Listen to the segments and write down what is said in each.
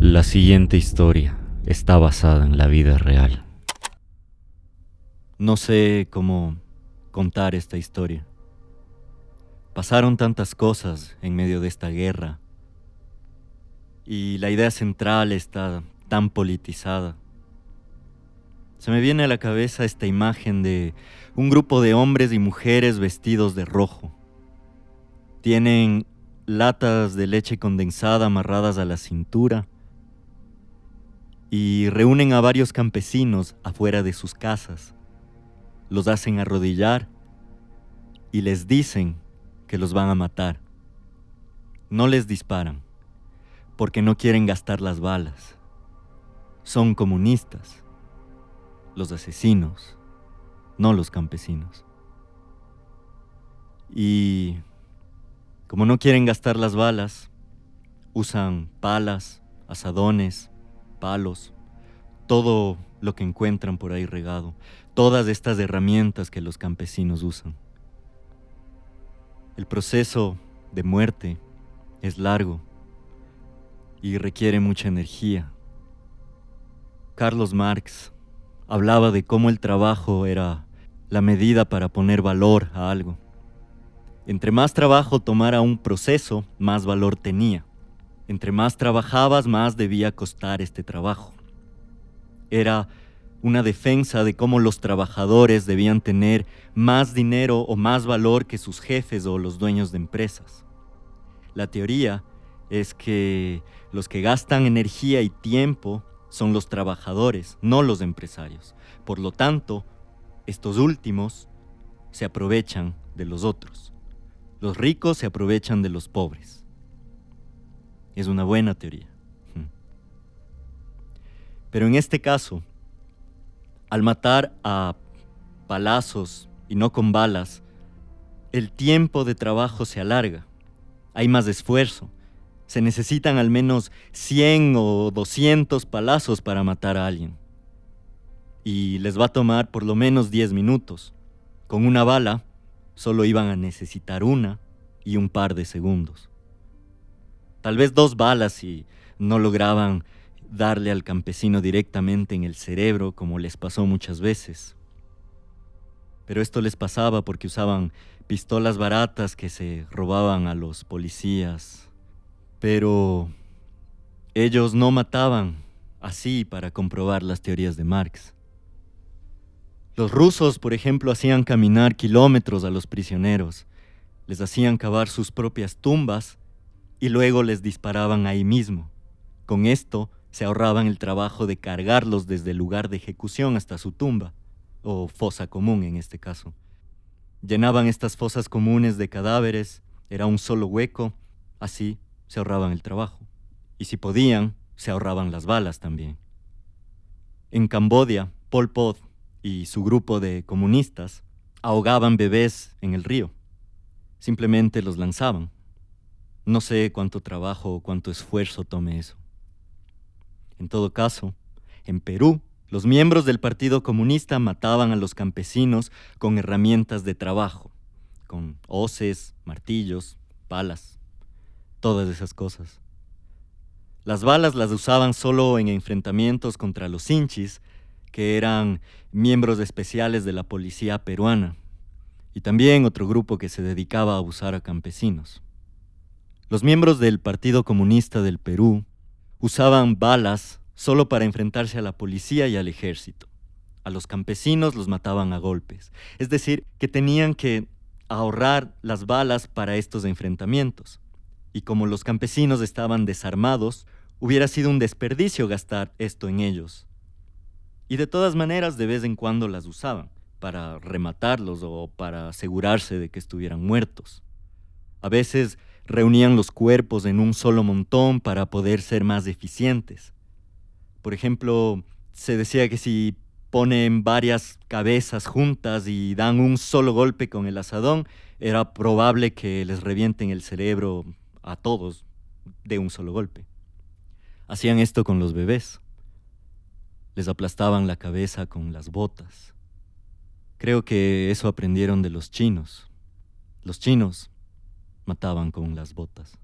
La siguiente historia está basada en la vida real. No sé cómo contar esta historia. Pasaron tantas cosas en medio de esta guerra y la idea central está tan politizada. Se me viene a la cabeza esta imagen de un grupo de hombres y mujeres vestidos de rojo. Tienen latas de leche condensada amarradas a la cintura y reúnen a varios campesinos afuera de sus casas. Los hacen arrodillar y les dicen que los van a matar. No les disparan porque no quieren gastar las balas. Son comunistas, los asesinos, no los campesinos. Y como no quieren gastar las balas, usan palas, asadones, palos, todo lo que encuentran por ahí regado, todas estas herramientas que los campesinos usan. El proceso de muerte es largo y requiere mucha energía. Carlos Marx hablaba de cómo el trabajo era la medida para poner valor a algo. Entre más trabajo tomara un proceso, más valor tenía. Entre más trabajabas, más debía costar este trabajo. Era una defensa de cómo los trabajadores debían tener más dinero o más valor que sus jefes o los dueños de empresas. La teoría es que los que gastan energía y tiempo son los trabajadores, no los empresarios. Por lo tanto, estos últimos se aprovechan de los otros. Los ricos se aprovechan de los pobres. Es una buena teoría. Pero en este caso, al matar a palazos y no con balas, el tiempo de trabajo se alarga, hay más esfuerzo, se necesitan al menos 100 o 200 palazos para matar a alguien. Y les va a tomar por lo menos 10 minutos. Con una bala solo iban a necesitar una y un par de segundos tal vez dos balas y no lograban darle al campesino directamente en el cerebro como les pasó muchas veces. Pero esto les pasaba porque usaban pistolas baratas que se robaban a los policías. Pero ellos no mataban así para comprobar las teorías de Marx. Los rusos, por ejemplo, hacían caminar kilómetros a los prisioneros, les hacían cavar sus propias tumbas y luego les disparaban ahí mismo. Con esto se ahorraban el trabajo de cargarlos desde el lugar de ejecución hasta su tumba, o fosa común en este caso. Llenaban estas fosas comunes de cadáveres, era un solo hueco, así se ahorraban el trabajo. Y si podían, se ahorraban las balas también. En Cambodia, Pol Pot y su grupo de comunistas ahogaban bebés en el río. Simplemente los lanzaban. No sé cuánto trabajo o cuánto esfuerzo tome eso. En todo caso, en Perú, los miembros del Partido Comunista mataban a los campesinos con herramientas de trabajo, con hoces, martillos, palas, todas esas cosas. Las balas las usaban solo en enfrentamientos contra los hinchis, que eran miembros especiales de la policía peruana, y también otro grupo que se dedicaba a abusar a campesinos. Los miembros del Partido Comunista del Perú usaban balas solo para enfrentarse a la policía y al ejército. A los campesinos los mataban a golpes. Es decir, que tenían que ahorrar las balas para estos enfrentamientos. Y como los campesinos estaban desarmados, hubiera sido un desperdicio gastar esto en ellos. Y de todas maneras, de vez en cuando las usaban, para rematarlos o para asegurarse de que estuvieran muertos. A veces reunían los cuerpos en un solo montón para poder ser más eficientes. Por ejemplo, se decía que si ponen varias cabezas juntas y dan un solo golpe con el asadón, era probable que les revienten el cerebro a todos de un solo golpe. Hacían esto con los bebés. Les aplastaban la cabeza con las botas. Creo que eso aprendieron de los chinos. Los chinos mataban con las botas.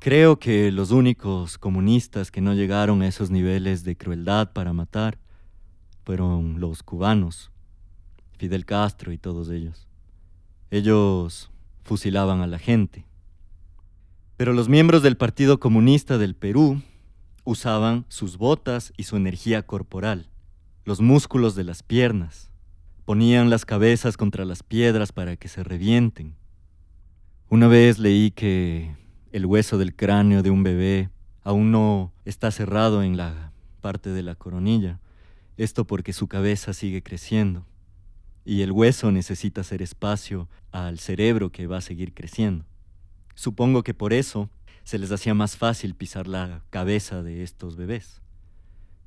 Creo que los únicos comunistas que no llegaron a esos niveles de crueldad para matar fueron los cubanos, Fidel Castro y todos ellos. Ellos fusilaban a la gente. Pero los miembros del Partido Comunista del Perú usaban sus botas y su energía corporal, los músculos de las piernas. Ponían las cabezas contra las piedras para que se revienten. Una vez leí que el hueso del cráneo de un bebé aún no está cerrado en la parte de la coronilla, esto porque su cabeza sigue creciendo y el hueso necesita hacer espacio al cerebro que va a seguir creciendo. Supongo que por eso se les hacía más fácil pisar la cabeza de estos bebés,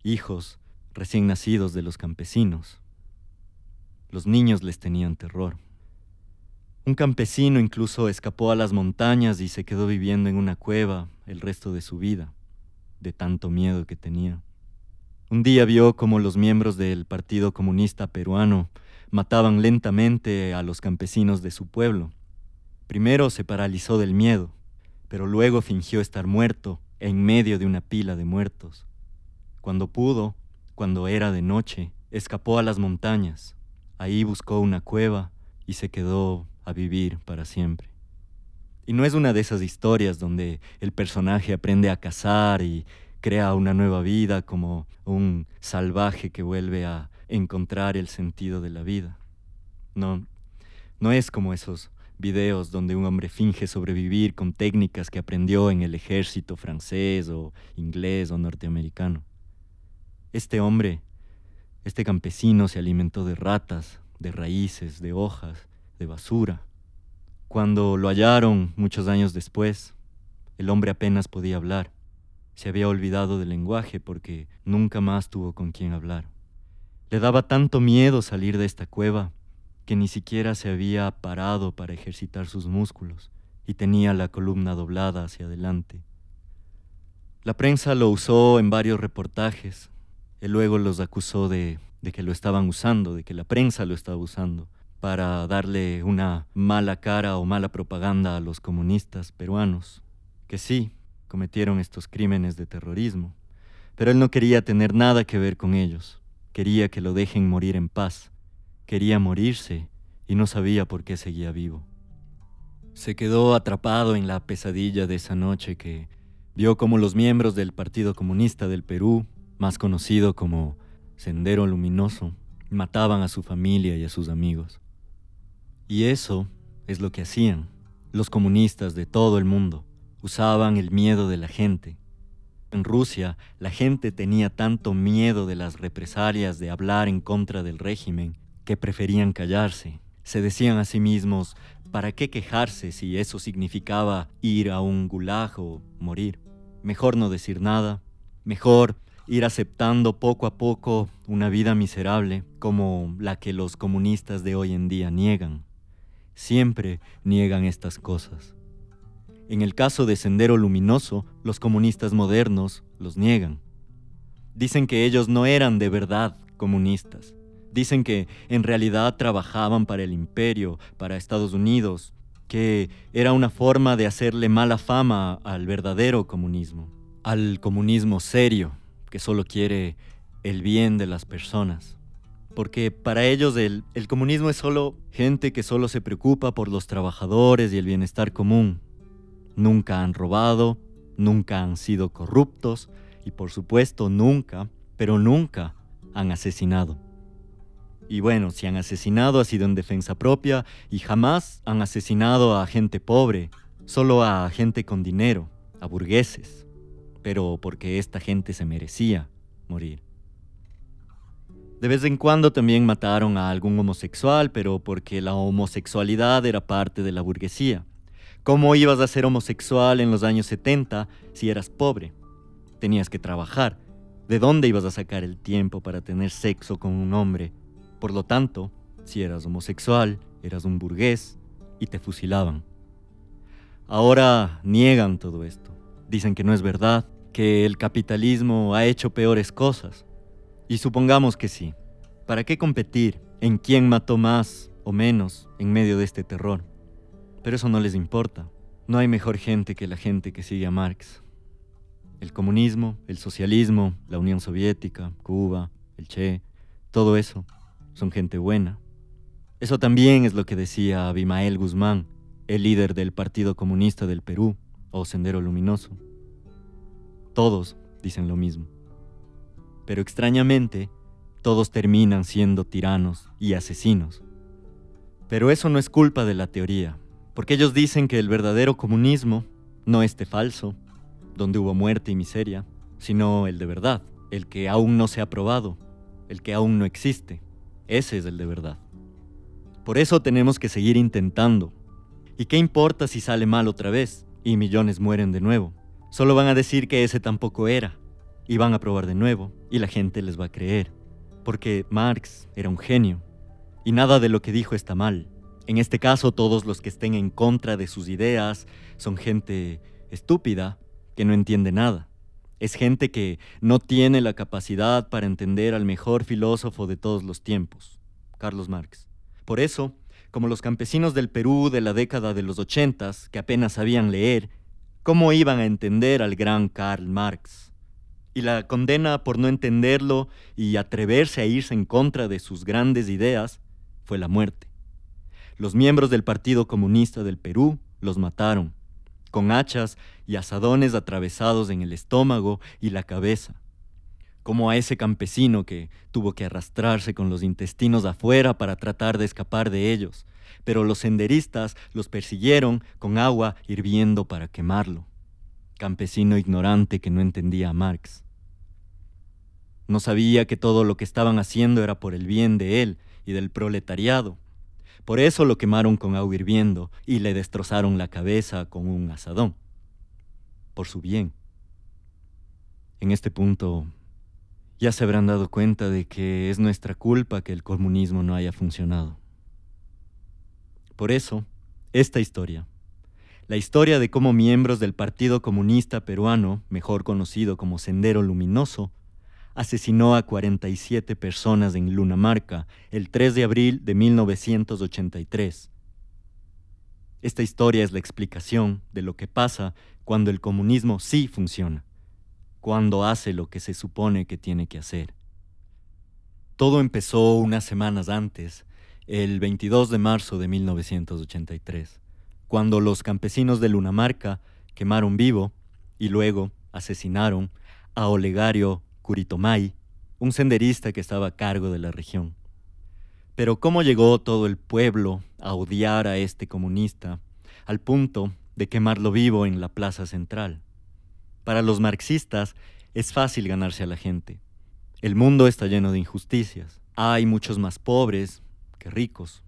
hijos recién nacidos de los campesinos. Los niños les tenían terror. Un campesino incluso escapó a las montañas y se quedó viviendo en una cueva el resto de su vida, de tanto miedo que tenía. Un día vio como los miembros del Partido Comunista Peruano mataban lentamente a los campesinos de su pueblo. Primero se paralizó del miedo, pero luego fingió estar muerto en medio de una pila de muertos. Cuando pudo, cuando era de noche, escapó a las montañas. Ahí buscó una cueva y se quedó a vivir para siempre. Y no es una de esas historias donde el personaje aprende a cazar y crea una nueva vida como un salvaje que vuelve a encontrar el sentido de la vida. No, no es como esos videos donde un hombre finge sobrevivir con técnicas que aprendió en el ejército francés o inglés o norteamericano. Este hombre, este campesino se alimentó de ratas, de raíces, de hojas, de basura. Cuando lo hallaron muchos años después, el hombre apenas podía hablar. Se había olvidado del lenguaje porque nunca más tuvo con quien hablar. Le daba tanto miedo salir de esta cueva que ni siquiera se había parado para ejercitar sus músculos y tenía la columna doblada hacia adelante. La prensa lo usó en varios reportajes. Él luego los acusó de que lo estaban usando, de que la prensa lo estaba usando para darle una mala cara o mala propaganda a los comunistas peruanos, que sí, cometieron estos crímenes de terrorismo, pero él no quería tener nada que ver con ellos. Quería que lo dejen morir en paz. Quería morirse y no sabía por qué seguía vivo. Se quedó atrapado en la pesadilla de esa noche que vio como los miembros del Partido Comunista del Perú, más conocido como Sendero Luminoso, mataban a su familia y a sus amigos. Y eso es lo que hacían los comunistas de todo el mundo. Usaban el miedo de la gente en Rusia, la gente tenía tanto miedo de las represalias de hablar en contra del régimen que preferían callarse. Se decían a sí mismos, ¿para qué quejarse si eso significaba ir a un gulag o morir? Mejor no decir nada, mejor ir aceptando poco a poco una vida miserable como la que los comunistas de hoy en día niegan. Siempre niegan estas cosas. En el caso de Sendero Luminoso, los comunistas modernos los niegan. Dicen que ellos no eran de verdad comunistas. Dicen que en realidad trabajaban para el imperio, para Estados Unidos, que era una forma de hacerle mala fama al verdadero comunismo, al comunismo serio, que solo quiere el bien de las personas. Porque para ellos el, comunismo es solo gente que solo se preocupa por los trabajadores y el bienestar común, nunca han robado, nunca han sido corruptos y por supuesto nunca, pero nunca han asesinado. Y bueno, si han asesinado ha sido en defensa propia y jamás han asesinado a gente pobre, solo a gente con dinero, a burgueses, pero porque esta gente se merecía morir. De vez en cuando también mataron a algún homosexual, pero porque la homosexualidad era parte de la burguesía. ¿Cómo ibas a ser homosexual en los años 70 si eras pobre? Tenías que trabajar. ¿De dónde ibas a sacar el tiempo para tener sexo con un hombre? Por lo tanto, si eras homosexual, eras un burgués y te fusilaban. Ahora niegan todo esto. Dicen que no es verdad, que el capitalismo ha hecho peores cosas. Y supongamos que sí. ¿Para qué competir en quién mató más o menos en medio de este terror? Pero eso no les importa. No hay mejor gente que la gente que sigue a Marx. El comunismo, el socialismo, la Unión Soviética, Cuba, el Che, todo eso son gente buena. Eso también es lo que decía Abimael Guzmán, el líder del Partido Comunista del Perú, o Sendero Luminoso. Todos dicen lo mismo. Pero extrañamente, todos terminan siendo tiranos y asesinos. Pero eso no es culpa de la teoría, porque ellos dicen que el verdadero comunismo no este falso, donde hubo muerte y miseria, sino el de verdad, el que aún no se ha probado, el que aún no existe. Ese es el de verdad. Por eso tenemos que seguir intentando. ¿Y qué importa si sale mal otra vez y millones mueren de nuevo? Solo van a decir que ese tampoco era, y van a probar de nuevo, y la gente les va a creer. Porque Marx era un genio, y nada de lo que dijo está mal. En este caso, todos los que estén en contra de sus ideas son gente estúpida que no entiende nada. Es gente que no tiene la capacidad para entender al mejor filósofo de todos los tiempos, Carlos Marx. Por eso, como los campesinos del Perú de la década de los ochentas, que apenas sabían leer, ¿cómo iban a entender al gran Karl Marx? Y la condena por no entenderlo y atreverse a irse en contra de sus grandes ideas fue la muerte. Los miembros del Partido Comunista del Perú los mataron con hachas y asadones atravesados en el estómago y la cabeza, como a ese campesino que tuvo que arrastrarse con los intestinos afuera para tratar de escapar de ellos, pero los senderistas los persiguieron con agua hirviendo para quemarlo. Campesino ignorante que no entendía a Marx. No sabía que todo lo que estaban haciendo era por el bien de él y del proletariado por eso lo quemaron con agua hirviendo y le destrozaron la cabeza con un asadón. Por su bien. En este punto, ya se habrán dado cuenta de que es nuestra culpa que el comunismo no haya funcionado. Por eso, esta historia, la historia de cómo miembros del Partido Comunista Peruano, mejor conocido como Sendero Luminoso, asesinó a 47 personas en Lunamarca el 3 de abril de 1983. Esta historia es la explicación de lo que pasa cuando el comunismo sí funciona, cuando hace lo que se supone que tiene que hacer. Todo empezó unas semanas antes, el 22 de marzo de 1983, cuando los campesinos de Lunamarca quemaron vivo y luego asesinaron a Olegario Curitomay, un senderista que estaba a cargo de la región. Pero cómo llegó todo el pueblo a odiar a este comunista al punto de quemarlo vivo en la plaza central. Para los marxistas es fácil ganarse a la gente. El mundo está lleno de injusticias. Hay muchos más pobres que ricos,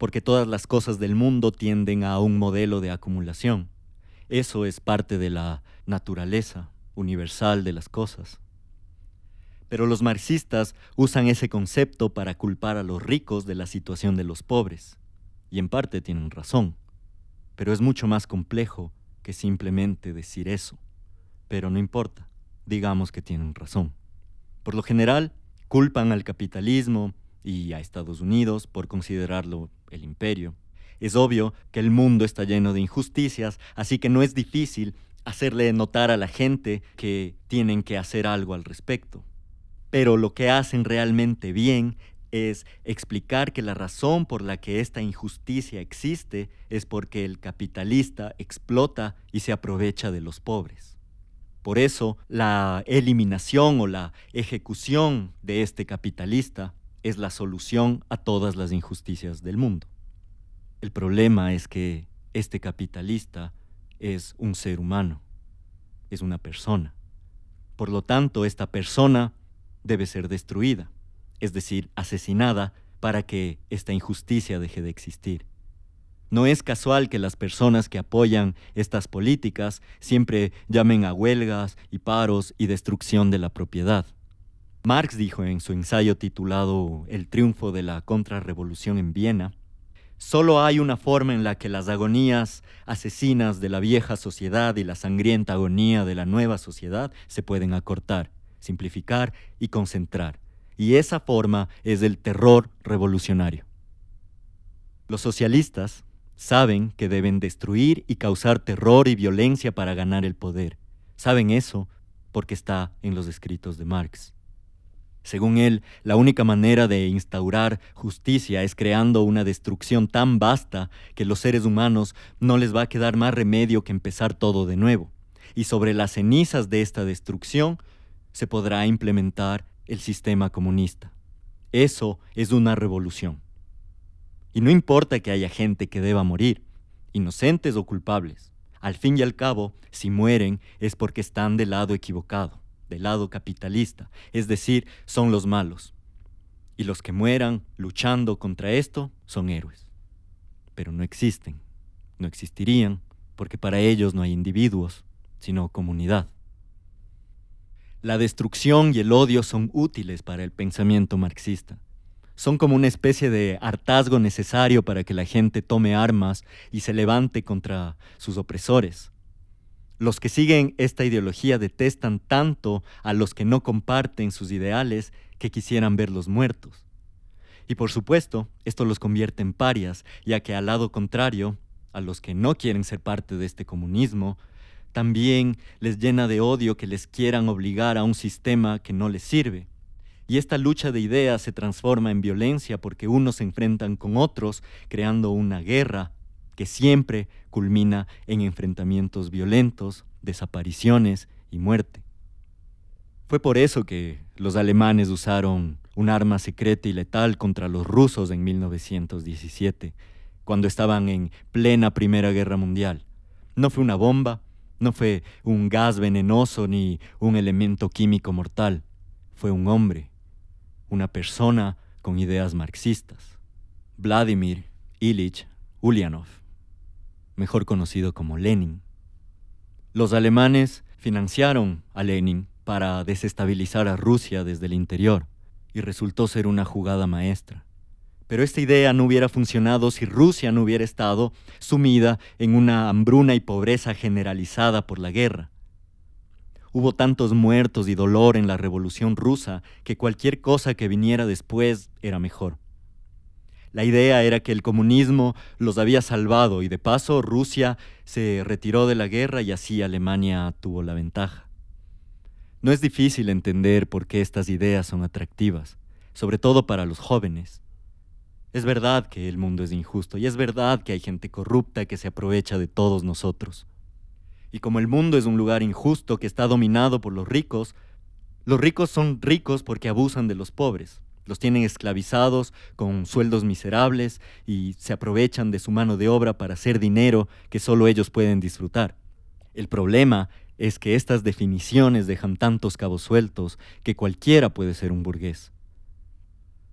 porque todas las cosas del mundo tienden a un modelo de acumulación. Eso es parte de la naturaleza universal de las cosas. Pero los marxistas usan ese concepto para culpar a los ricos de la situación de los pobres. Y en parte tienen razón. Pero es mucho más complejo que simplemente decir eso. Pero no importa, digamos que tienen razón. Por lo general, culpan al capitalismo y a Estados Unidos por considerarlo el imperio. Es obvio que el mundo está lleno de injusticias, así que no es difícil hacerle notar a la gente que tienen que hacer algo al respecto pero lo que hacen realmente bien es explicar que la razón por la que esta injusticia existe es porque el capitalista explota y se aprovecha de los pobres. Por eso, la eliminación o la ejecución de este capitalista es la solución a todas las injusticias del mundo. El problema es que este capitalista es un ser humano, es una persona. Por lo tanto, esta persona debe ser destruida, es decir, asesinada para que esta injusticia deje de existir. No es casual que las personas que apoyan estas políticas siempre llamen a huelgas y paros y destrucción de la propiedad. Marx dijo en su ensayo titulado El triunfo de la contrarrevolución en Viena, Solo hay una forma en la que las agonías asesinas de la vieja sociedad y la sangrienta agonía de la nueva sociedad se pueden acortar simplificar y concentrar. Y esa forma es el terror revolucionario. Los socialistas Saben que deben destruir y causar terror y violencia para ganar el poder. Saben eso porque está en los escritos de Marx. Según él, la única manera de instaurar justicia es creando una destrucción tan vasta que los seres humanos no les va a quedar más remedio que empezar todo de nuevo. Y sobre las cenizas de esta destrucción se podrá implementar el sistema comunista. Eso es una revolución. Y no importa que haya gente que deba morir, inocentes o culpables. Al fin y al cabo, si mueren es porque están del lado equivocado, del lado capitalista, es decir, son los malos. Y los que mueran luchando contra esto son héroes. Pero no existen, no existirían, porque para ellos no hay individuos, sino comunidad. La destrucción y el odio son útiles para el pensamiento marxista son como una especie de hartazgo necesario para que la gente tome armas y se levante contra sus opresores. Los que siguen esta ideología detestan tanto a los que no comparten sus ideales que quisieran verlos muertos. Y por supuesto, esto los convierte en parias, ya que al lado contrario, a los que no quieren ser parte de este comunismo, también les llena de odio que les quieran obligar a un sistema que no les sirve. Y esta lucha de ideas se transforma en violencia porque unos se enfrentan con otros, creando una guerra que siempre culmina en enfrentamientos violentos, desapariciones y muerte. Fue por eso que los alemanes usaron un arma secreta y letal contra los rusos en 1917, cuando estaban en plena Primera Guerra Mundial. No fue una bomba, no fue un gas venenoso ni un elemento químico mortal, fue un hombre, una persona con ideas marxistas, Vladimir Ilich Ulyanov, mejor conocido como Lenin. Los alemanes financiaron a Lenin para desestabilizar a Rusia desde el interior y resultó ser una jugada maestra. Pero esta idea no hubiera funcionado si Rusia no hubiera estado sumida en una hambruna y pobreza generalizada por la guerra. Hubo tantos muertos y dolor en la Revolución rusa que cualquier cosa que viniera después era mejor. La idea era que el comunismo los había salvado y de paso Rusia se retiró de la guerra y así Alemania tuvo la ventaja. No es difícil entender por qué estas ideas son atractivas, sobre todo para los jóvenes. Es verdad que el mundo es injusto y es verdad que hay gente corrupta que se aprovecha de todos nosotros. Y como el mundo es un lugar injusto que está dominado por los ricos, los ricos son ricos porque abusan de los pobres. Los tienen esclavizados con sueldos miserables y se aprovechan de su mano de obra para hacer dinero que solo ellos pueden disfrutar. El problema es que estas definiciones dejan tantos cabos sueltos que cualquiera puede ser un burgués.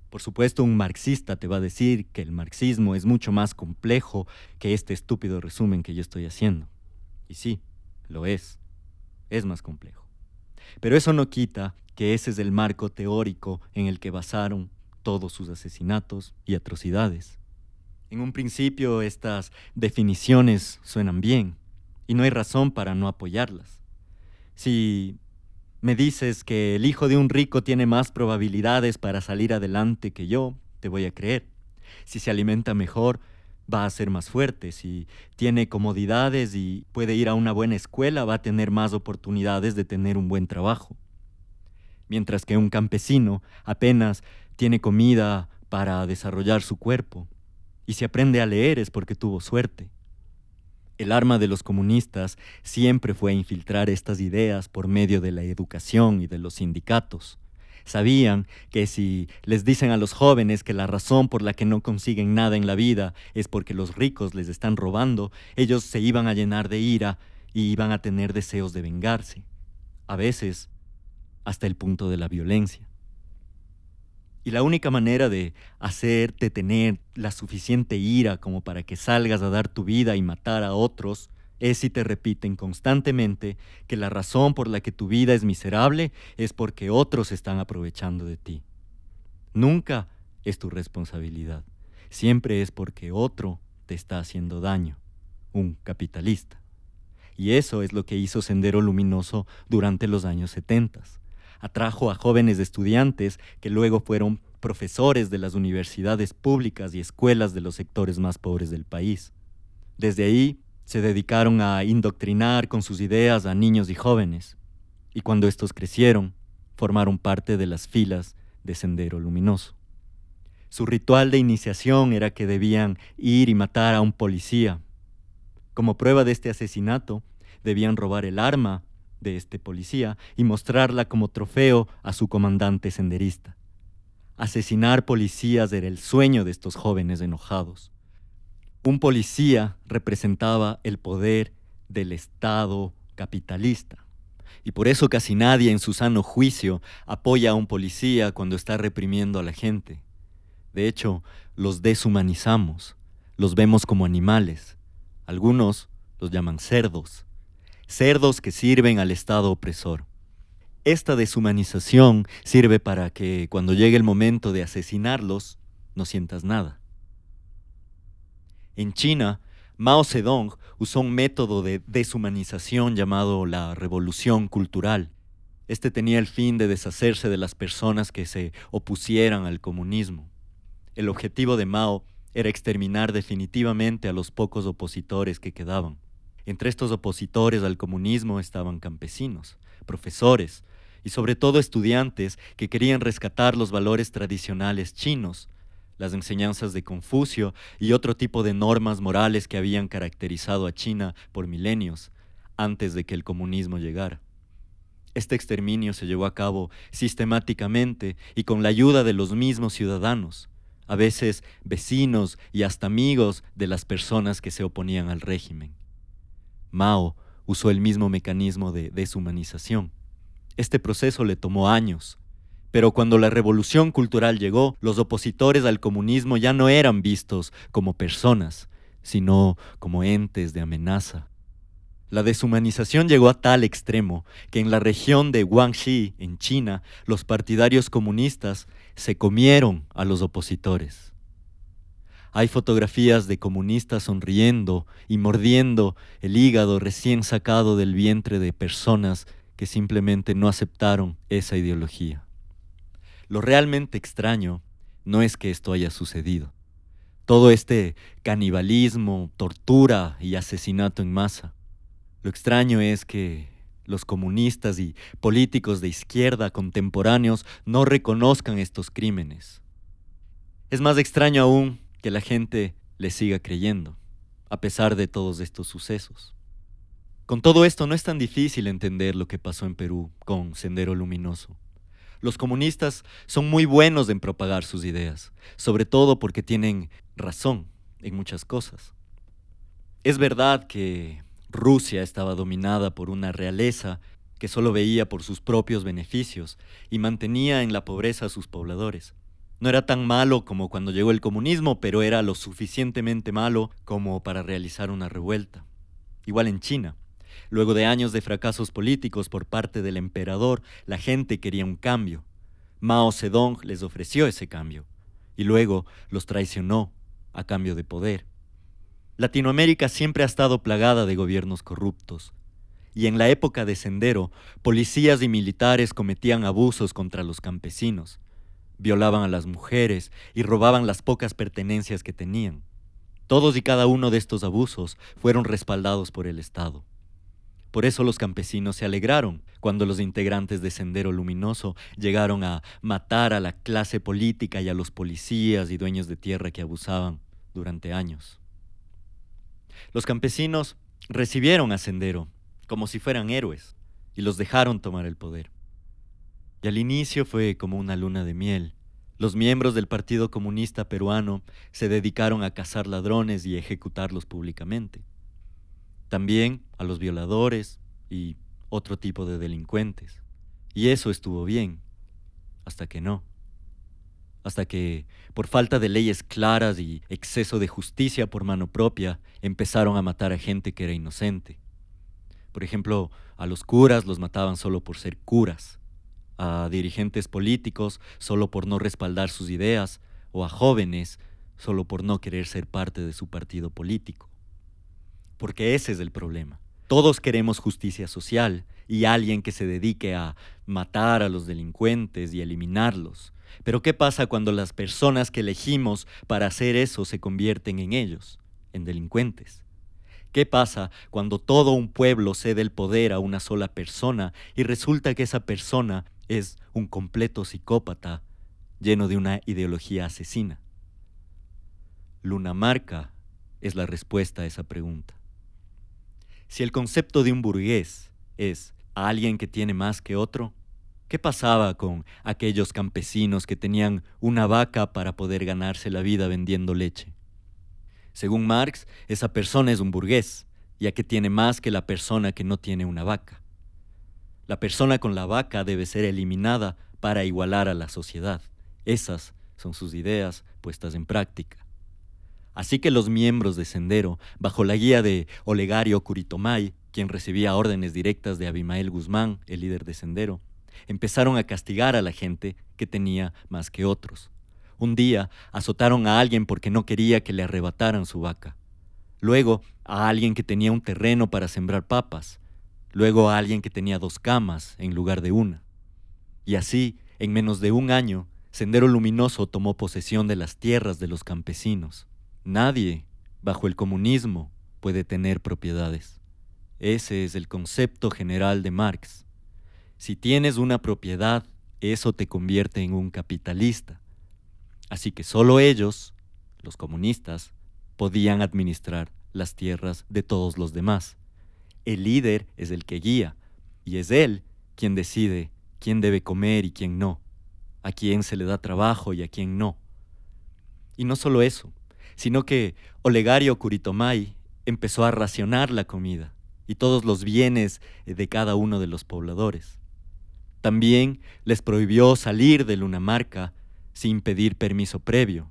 Por supuesto, un marxista te va a decir que el marxismo es mucho más complejo que este estúpido resumen que yo estoy haciendo. Y sí, lo es. Es más complejo. Pero eso no quita que ese es el marco teórico en el que basaron todos sus asesinatos y atrocidades. En un principio estas definiciones suenan bien y no hay razón para no apoyarlas. Si me dices que el hijo de un rico tiene más probabilidades para salir adelante que yo, te voy a creer. Si se alimenta mejor, va a ser más fuerte. Si tiene comodidades y puede ir a una buena escuela, va a tener más oportunidades de tener un buen trabajo. Mientras que un campesino apenas tiene comida para desarrollar su cuerpo. Y si aprende a leer es porque tuvo suerte. El arma de los comunistas siempre fue infiltrar estas ideas por medio de la educación y de los sindicatos. Sabían que si les dicen a los jóvenes que la razón por la que no consiguen nada en la vida es porque los ricos les están robando, ellos se iban a llenar de ira y iban a tener deseos de vengarse, a veces hasta el punto de la violencia. Y la única manera de hacerte tener la suficiente ira como para que salgas a dar tu vida y matar a otros es si te repiten constantemente que la razón por la que tu vida es miserable es porque otros están aprovechando de ti. Nunca es tu responsabilidad, siempre es porque otro te está haciendo daño, un capitalista. Y eso es lo que hizo Sendero Luminoso durante los años 70. Atrajo a jóvenes estudiantes que luego fueron profesores de las universidades públicas y escuelas de los sectores más pobres del país. Desde ahí se dedicaron a indoctrinar con sus ideas a niños y jóvenes, y cuando estos crecieron, formaron parte de las filas de Sendero Luminoso. Su ritual de iniciación era que debían ir y matar a un policía. Como prueba de este asesinato, debían robar el arma de este policía y mostrarla como trofeo a su comandante senderista. Asesinar policías era el sueño de estos jóvenes enojados. Un policía representaba el poder del Estado capitalista. Y por eso casi nadie en su sano juicio apoya a un policía cuando está reprimiendo a la gente. De hecho, los deshumanizamos, los vemos como animales. Algunos los llaman cerdos, cerdos que sirven al Estado opresor. Esta deshumanización sirve para que cuando llegue el momento de asesinarlos, no sientas nada. En China, Mao Zedong usó un método de deshumanización llamado la revolución cultural. Este tenía el fin de deshacerse de las personas que se opusieran al comunismo. El objetivo de Mao era exterminar definitivamente a los pocos opositores que quedaban. Entre estos opositores al comunismo estaban campesinos, profesores y sobre todo estudiantes que querían rescatar los valores tradicionales chinos, las enseñanzas de Confucio y otro tipo de normas morales que habían caracterizado a China por milenios antes de que el comunismo llegara. Este exterminio se llevó a cabo sistemáticamente y con la ayuda de los mismos ciudadanos, a veces vecinos y hasta amigos de las personas que se oponían al régimen. Mao usó el mismo mecanismo de deshumanización. Este proceso le tomó años, pero cuando la revolución cultural llegó, los opositores al comunismo ya no eran vistos como personas, sino como entes de amenaza. La deshumanización llegó a tal extremo que en la región de Guangxi, en China, los partidarios comunistas se comieron a los opositores. Hay fotografías de comunistas sonriendo y mordiendo el hígado recién sacado del vientre de personas que simplemente no aceptaron esa ideología. Lo realmente extraño no es que esto haya sucedido. Todo este canibalismo, tortura y asesinato en masa. Lo extraño es que los comunistas y políticos de izquierda contemporáneos no reconozcan estos crímenes. Es más extraño aún que la gente le siga creyendo, a pesar de todos estos sucesos. Con todo esto no es tan difícil entender lo que pasó en Perú con Sendero Luminoso. Los comunistas son muy buenos en propagar sus ideas, sobre todo porque tienen razón en muchas cosas. Es verdad que Rusia estaba dominada por una realeza que solo veía por sus propios beneficios y mantenía en la pobreza a sus pobladores. No era tan malo como cuando llegó el comunismo, pero era lo suficientemente malo como para realizar una revuelta. Igual en China. Luego de años de fracasos políticos por parte del emperador, la gente quería un cambio. Mao Zedong les ofreció ese cambio y luego los traicionó a cambio de poder. Latinoamérica siempre ha estado plagada de gobiernos corruptos, y en la época de Sendero, policías y militares cometían abusos contra los campesinos, violaban a las mujeres y robaban las pocas pertenencias que tenían. Todos y cada uno de estos abusos fueron respaldados por el Estado. Por eso los campesinos se alegraron cuando los integrantes de Sendero Luminoso llegaron a matar a la clase política y a los policías y dueños de tierra que abusaban durante años. Los campesinos recibieron a Sendero como si fueran héroes y los dejaron tomar el poder. Y al inicio fue como una luna de miel. Los miembros del Partido Comunista Peruano se dedicaron a cazar ladrones y ejecutarlos públicamente. También a los violadores y otro tipo de delincuentes. Y eso estuvo bien, hasta que no. Hasta que, por falta de leyes claras y exceso de justicia por mano propia, empezaron a matar a gente que era inocente. Por ejemplo, a los curas los mataban solo por ser curas, a dirigentes políticos solo por no respaldar sus ideas, o a jóvenes solo por no querer ser parte de su partido político porque ese es el problema. Todos queremos justicia social y alguien que se dedique a matar a los delincuentes y eliminarlos. Pero ¿qué pasa cuando las personas que elegimos para hacer eso se convierten en ellos, en delincuentes? ¿Qué pasa cuando todo un pueblo cede el poder a una sola persona y resulta que esa persona es un completo psicópata lleno de una ideología asesina? Luna Marca es la respuesta a esa pregunta. Si el concepto de un burgués es alguien que tiene más que otro, ¿qué pasaba con aquellos campesinos que tenían una vaca para poder ganarse la vida vendiendo leche? Según Marx, esa persona es un burgués, ya que tiene más que la persona que no tiene una vaca. La persona con la vaca debe ser eliminada para igualar a la sociedad. Esas son sus ideas puestas en práctica. Así que los miembros de Sendero, bajo la guía de Olegario Curitomay, quien recibía órdenes directas de Abimael Guzmán, el líder de Sendero, empezaron a castigar a la gente que tenía más que otros. Un día azotaron a alguien porque no quería que le arrebataran su vaca. Luego a alguien que tenía un terreno para sembrar papas. Luego a alguien que tenía dos camas en lugar de una. Y así, en menos de un año, Sendero Luminoso tomó posesión de las tierras de los campesinos. Nadie, bajo el comunismo, puede tener propiedades. Ese es el concepto general de Marx. Si tienes una propiedad, eso te convierte en un capitalista. Así que solo ellos, los comunistas, podían administrar las tierras de todos los demás. El líder es el que guía, y es él quien decide quién debe comer y quién no, a quién se le da trabajo y a quién no. Y no solo eso, sino que Olegario Curitomay empezó a racionar la comida y todos los bienes de cada uno de los pobladores. También les prohibió salir de Lunamarca sin pedir permiso previo.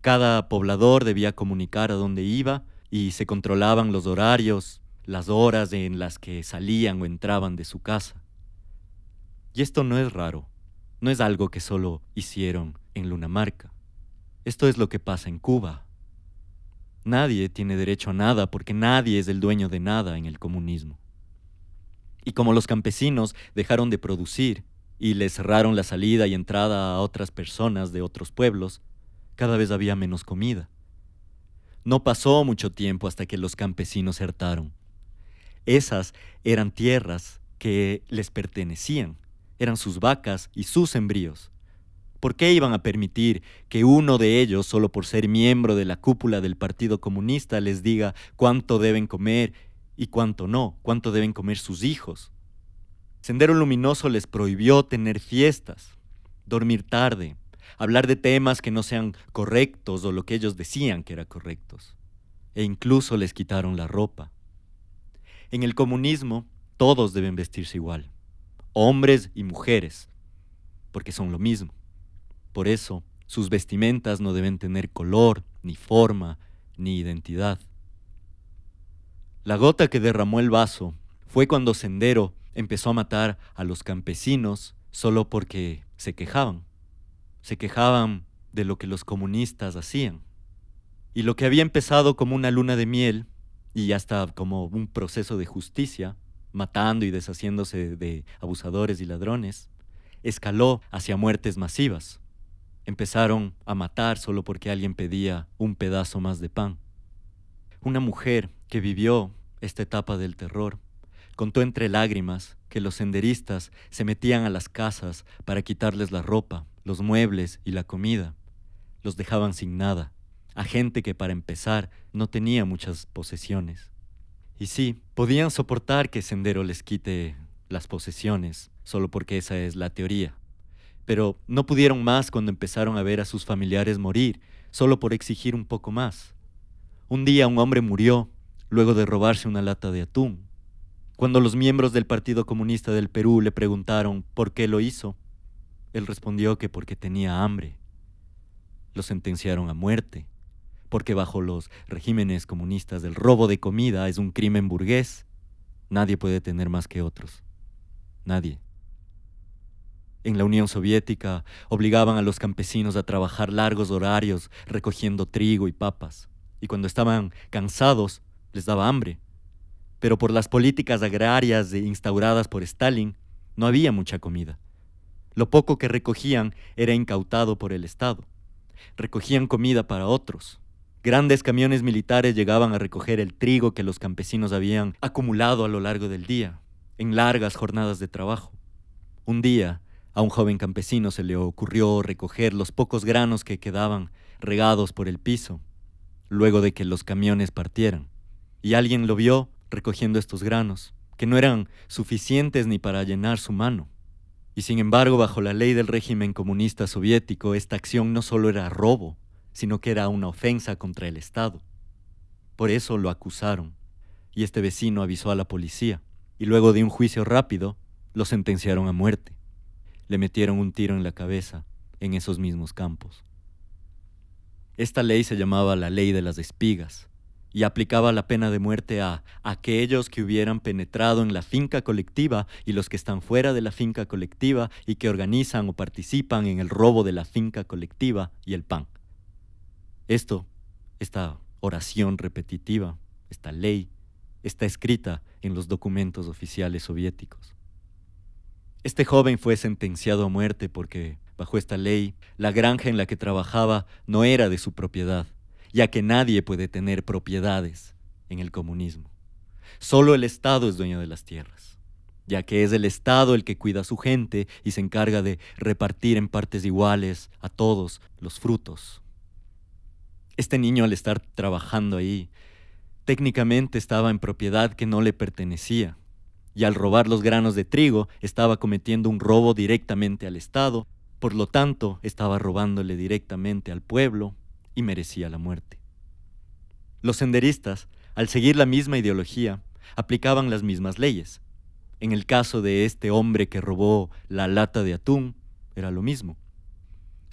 Cada poblador debía comunicar a dónde iba y se controlaban los horarios, las horas en las que salían o entraban de su casa. Y esto no es raro, no es algo que solo hicieron en Lunamarca. Esto es lo que pasa en Cuba. Nadie tiene derecho a nada porque nadie es el dueño de nada en el comunismo. Y como los campesinos dejaron de producir y les cerraron la salida y entrada a otras personas de otros pueblos, cada vez había menos comida. No pasó mucho tiempo hasta que los campesinos hartaron. Esas eran tierras que les pertenecían, eran sus vacas y sus embríos. ¿Por qué iban a permitir que uno de ellos, solo por ser miembro de la cúpula del Partido Comunista, les diga cuánto deben comer y cuánto no, cuánto deben comer sus hijos? Sendero Luminoso les prohibió tener fiestas, dormir tarde, hablar de temas que no sean correctos o lo que ellos decían que eran correctos. E incluso les quitaron la ropa. En el comunismo todos deben vestirse igual, hombres y mujeres, porque son lo mismo. Por eso, sus vestimentas no deben tener color, ni forma, ni identidad. La gota que derramó el vaso fue cuando Sendero empezó a matar a los campesinos solo porque se quejaban. Se quejaban de lo que los comunistas hacían. Y lo que había empezado como una luna de miel y hasta como un proceso de justicia, matando y deshaciéndose de abusadores y ladrones, escaló hacia muertes masivas. Empezaron a matar solo porque alguien pedía un pedazo más de pan. Una mujer que vivió esta etapa del terror contó entre lágrimas que los senderistas se metían a las casas para quitarles la ropa, los muebles y la comida. Los dejaban sin nada, a gente que para empezar no tenía muchas posesiones. Y sí, podían soportar que Sendero les quite las posesiones, solo porque esa es la teoría pero no pudieron más cuando empezaron a ver a sus familiares morir, solo por exigir un poco más. Un día un hombre murió luego de robarse una lata de atún. Cuando los miembros del Partido Comunista del Perú le preguntaron por qué lo hizo, él respondió que porque tenía hambre. Lo sentenciaron a muerte, porque bajo los regímenes comunistas el robo de comida es un crimen burgués. Nadie puede tener más que otros. Nadie en la Unión Soviética obligaban a los campesinos a trabajar largos horarios recogiendo trigo y papas, y cuando estaban cansados les daba hambre. Pero por las políticas agrarias instauradas por Stalin no había mucha comida. Lo poco que recogían era incautado por el Estado. Recogían comida para otros, Grandes camiones militares llegaban a recoger el trigo que los campesinos habían acumulado a lo largo del día, en largas jornadas de trabajo. Un día, a un joven campesino se le ocurrió recoger los pocos granos que quedaban regados por el piso, luego de que los camiones partieran. Y alguien lo vio recogiendo estos granos, que no eran suficientes ni para llenar su mano. Y sin embargo, bajo la ley del régimen comunista soviético, esta acción no solo era robo, sino que era una ofensa contra el Estado. Por eso lo acusaron, y este vecino avisó a la policía, y luego de un juicio rápido, lo sentenciaron a muerte. Le metieron un tiro en la cabeza en esos mismos campos. Esta ley se llamaba la ley de las espigas, y aplicaba la pena de muerte a aquellos que hubieran penetrado en la finca colectiva y los que están fuera de la finca colectiva y que organizan o participan en el robo de la finca colectiva y el pan. Esto, esta oración repetitiva, esta ley, está escrita en los documentos oficiales soviéticos. Este joven fue sentenciado a muerte porque, bajo esta ley, la granja en la que trabajaba no era de su propiedad, ya que nadie puede tener propiedades en el comunismo. Solo el Estado es dueño de las tierras, ya que es el Estado el que cuida a su gente y se encarga de repartir en partes iguales a todos los frutos este niño al estar trabajando ahí, técnicamente estaba en propiedad que no le pertenecía, y al robar los granos de trigo estaba cometiendo un robo directamente al Estado, por lo tanto estaba robándole directamente al pueblo y merecía la muerte. Los senderistas, al seguir la misma ideología, aplicaban las mismas leyes. En el caso de este hombre que robó la lata de atún, era lo mismo.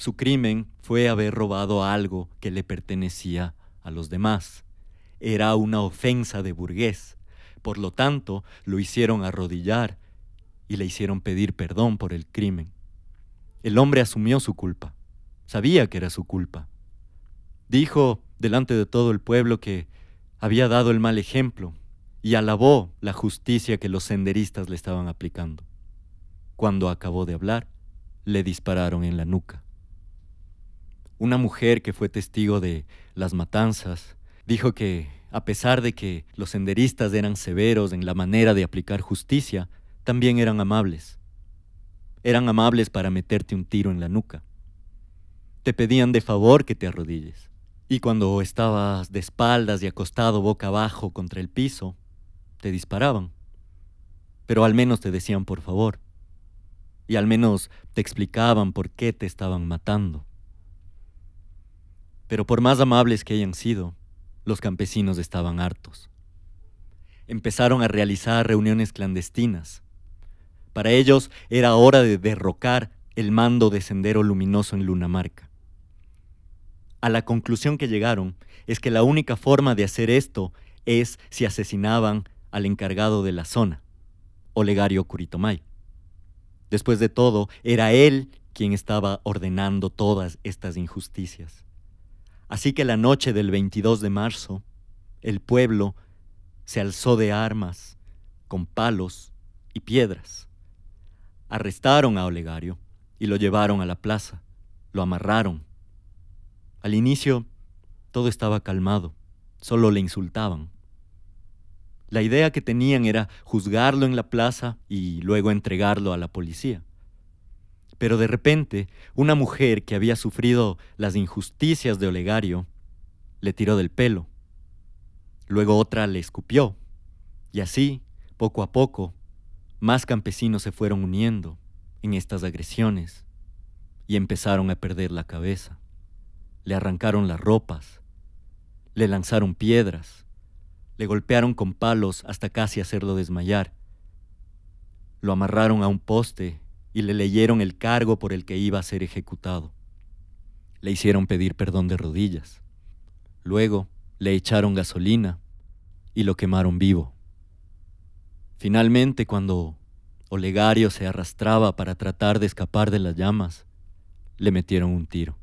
Su crimen fue haber robado algo que le pertenecía a los demás. Era una ofensa de burgués. Por lo tanto, lo hicieron arrodillar y le hicieron pedir perdón por el crimen. El hombre asumió su culpa. Sabía que era su culpa. Dijo delante de todo el pueblo que había dado el mal ejemplo y alabó la justicia que los senderistas le estaban aplicando. Cuando acabó de hablar, le dispararon en la nuca. Una mujer que fue testigo de las matanzas dijo que, a pesar de que los senderistas eran severos en la manera de aplicar justicia, también eran amables. Eran amables para meterte un tiro en la nuca. Te pedían de favor que te arrodilles. Y cuando estabas de espaldas y acostado boca abajo contra el piso, te disparaban. Pero al menos te decían por favor. Y al menos te explicaban por qué te estaban matando. Pero por más amables que hayan sido, los campesinos estaban hartos. Empezaron a realizar reuniones clandestinas. Para ellos era hora de derrocar el mando de Sendero Luminoso en Lunamarca. A la conclusión que llegaron es que la única forma de hacer esto es si asesinaban al encargado de la zona, Olegario Curitomay. Después de todo, era él quien estaba ordenando todas estas injusticias. Así que la noche del 22 de marzo, el pueblo se alzó de armas, con palos y piedras. Arrestaron a Olegario y lo llevaron a la plaza, lo amarraron. Al inicio todo estaba calmado, solo le insultaban. La idea que tenían era juzgarlo en la plaza y luego entregarlo a la policía. Pero de repente, una mujer que había sufrido las injusticias de Olegario le tiró del pelo. Luego otra le escupió. Y así, poco a poco, más campesinos se fueron uniendo en estas agresiones y empezaron a perder la cabeza. Le arrancaron las ropas, le lanzaron piedras, le golpearon con palos hasta casi hacerlo desmayar. Lo amarraron a un poste y le leyeron el cargo por el que iba a ser ejecutado. Le hicieron pedir perdón de rodillas. Luego le echaron gasolina y lo quemaron vivo. Finalmente, cuando Olegario se arrastraba para tratar de escapar de las llamas, le metieron un tiro.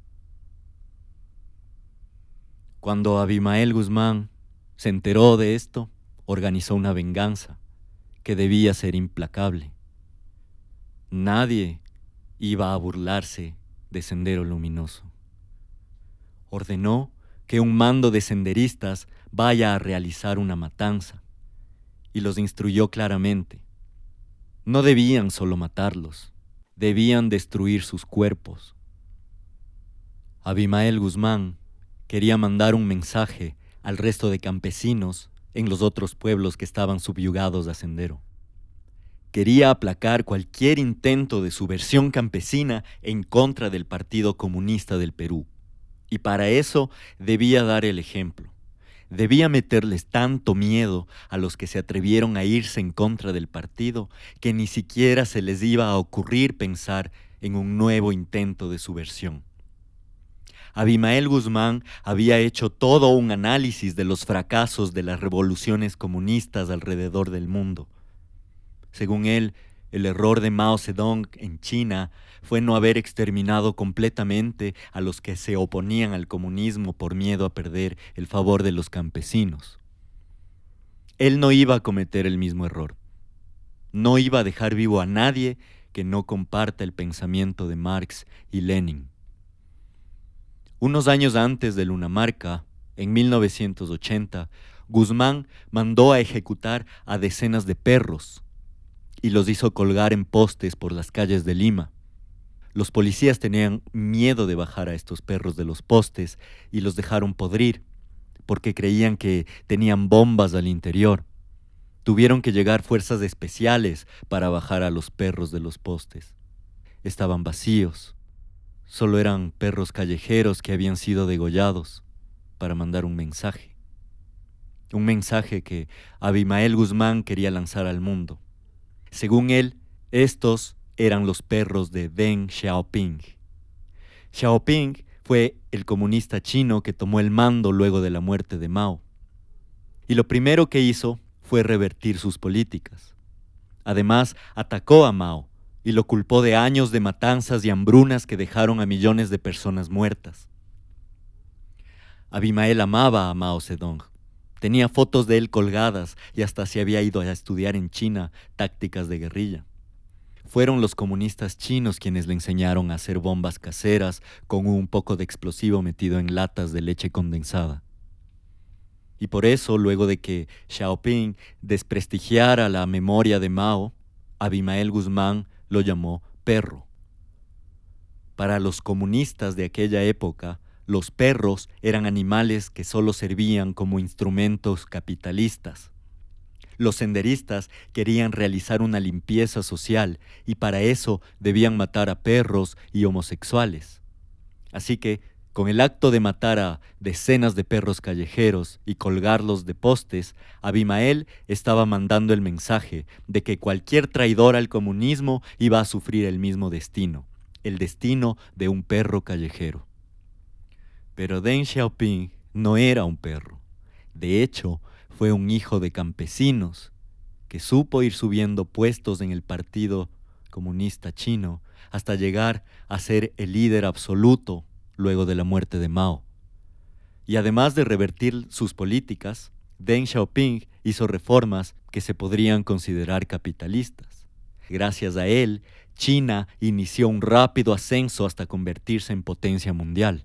Cuando Abimael Guzmán se enteró de esto, organizó una venganza que debía ser implacable. Nadie iba a burlarse de Sendero Luminoso. Ordenó que un mando de senderistas vaya a realizar una matanza, y los instruyó claramente. No debían solo matarlos, debían destruir sus cuerpos. Abimael Guzmán quería mandar un mensaje al resto de campesinos en los otros pueblos que estaban subyugados a Sendero. Quería aplacar cualquier intento de subversión campesina en contra del Partido Comunista del Perú. Y para eso debía dar el ejemplo. Debía meterles tanto miedo a los que se atrevieron a irse en contra del partido que ni siquiera se les iba a ocurrir pensar en un nuevo intento de subversión. Abimael Guzmán había hecho todo un análisis de los fracasos de las revoluciones comunistas alrededor del mundo. Según él, el error de Mao Zedong en China fue no haber exterminado completamente a los que se oponían al comunismo por miedo a perder el favor de los campesinos. Él no iba a cometer el mismo error. No iba a dejar vivo a nadie que no comparta el pensamiento de Marx y Lenin. Unos años antes de Lunamarca, en 1980, Guzmán mandó a ejecutar a decenas de perros y los hizo colgar en postes por las calles de Lima. Los policías tenían miedo de bajar a estos perros de los postes y los dejaron podrir, porque creían que tenían bombas al interior. Tuvieron que llegar fuerzas especiales para bajar a los perros de los postes. Estaban vacíos. Solo eran perros callejeros que habían sido degollados para mandar un mensaje. Un mensaje que Abimael Guzmán quería lanzar al mundo. Según él, estos eran los perros de Deng Xiaoping. Xiaoping fue el comunista chino que tomó el mando luego de la muerte de Mao. Y lo primero que hizo fue revertir sus políticas. Además, atacó a Mao y lo culpó de años de matanzas y hambrunas que dejaron a millones de personas muertas. Abimael amaba a Mao Zedong Tenía fotos de él colgadas y hasta se había ido a estudiar en China tácticas de guerrilla. Fueron los comunistas chinos quienes le enseñaron a hacer bombas caseras con un poco de explosivo metido en latas de leche condensada. Y por eso, luego de que Xiaoping desprestigiara la memoria de Mao, Abimael Guzmán lo llamó perro. Para los comunistas de aquella época, los perros eran animales que solo servían como instrumentos capitalistas. Los senderistas querían realizar una limpieza social y para eso debían matar a perros y homosexuales. Así que, con el acto de matar a decenas de perros callejeros y colgarlos de postes, Abimael estaba mandando el mensaje de que cualquier traidor al comunismo iba a sufrir el mismo destino, el destino de un perro callejero. Pero Deng Xiaoping no era un perro. De hecho, fue un hijo de campesinos que supo ir subiendo puestos en el Partido Comunista Chino hasta llegar a ser el líder absoluto luego de la muerte de Mao. Y además de revertir sus políticas, Deng Xiaoping hizo reformas que se podrían considerar capitalistas. Gracias a él, China inició un rápido ascenso hasta convertirse en potencia mundial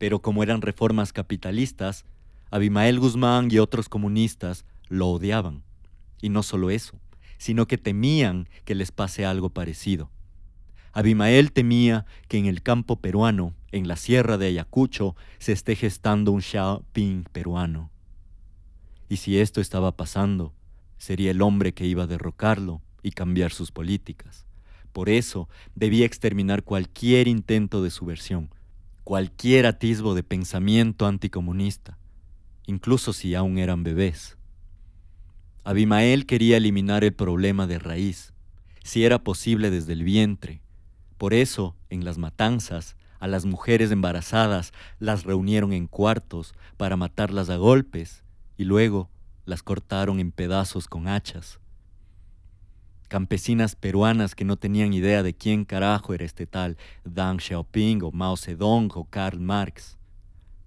pero como eran reformas capitalistas, Abimael Guzmán y otros comunistas lo odiaban. Y no solo eso, sino que temían que les pase algo parecido. Abimael temía que en el campo peruano, en la sierra de Ayacucho, se esté gestando un Xiaoping peruano. Y si esto estaba pasando, sería el hombre que iba a derrocarlo y cambiar sus políticas. Por eso debía exterminar cualquier intento de subversión, cualquier atisbo de pensamiento anticomunista, incluso si aún eran bebés. Abimael quería eliminar el problema de raíz, si era posible desde el vientre. Por eso, en las matanzas, a las mujeres embarazadas las reunieron en cuartos para matarlas a golpes y luego las cortaron en pedazos con hachas campesinas peruanas que no tenían idea de quién carajo era este tal Deng Xiaoping o Mao Zedong o Karl Marx.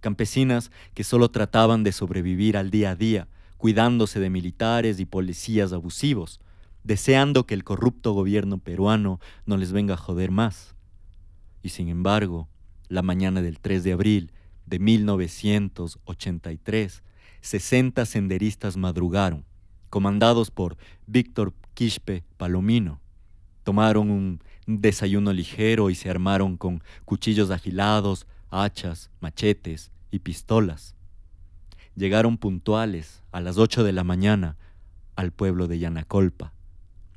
Campesinas que solo trataban de sobrevivir al día a día, cuidándose de militares y policías abusivos, deseando que el corrupto gobierno peruano no les venga a joder más. Y sin embargo, la mañana del 3 de abril de 1983, 60 senderistas madrugaron, comandados por Víctor Quispe Palomino. Tomaron un desayuno ligero y se armaron con cuchillos afilados, hachas, machetes y pistolas. Llegaron puntuales a las 8 de la mañana al pueblo de Yanacolpa.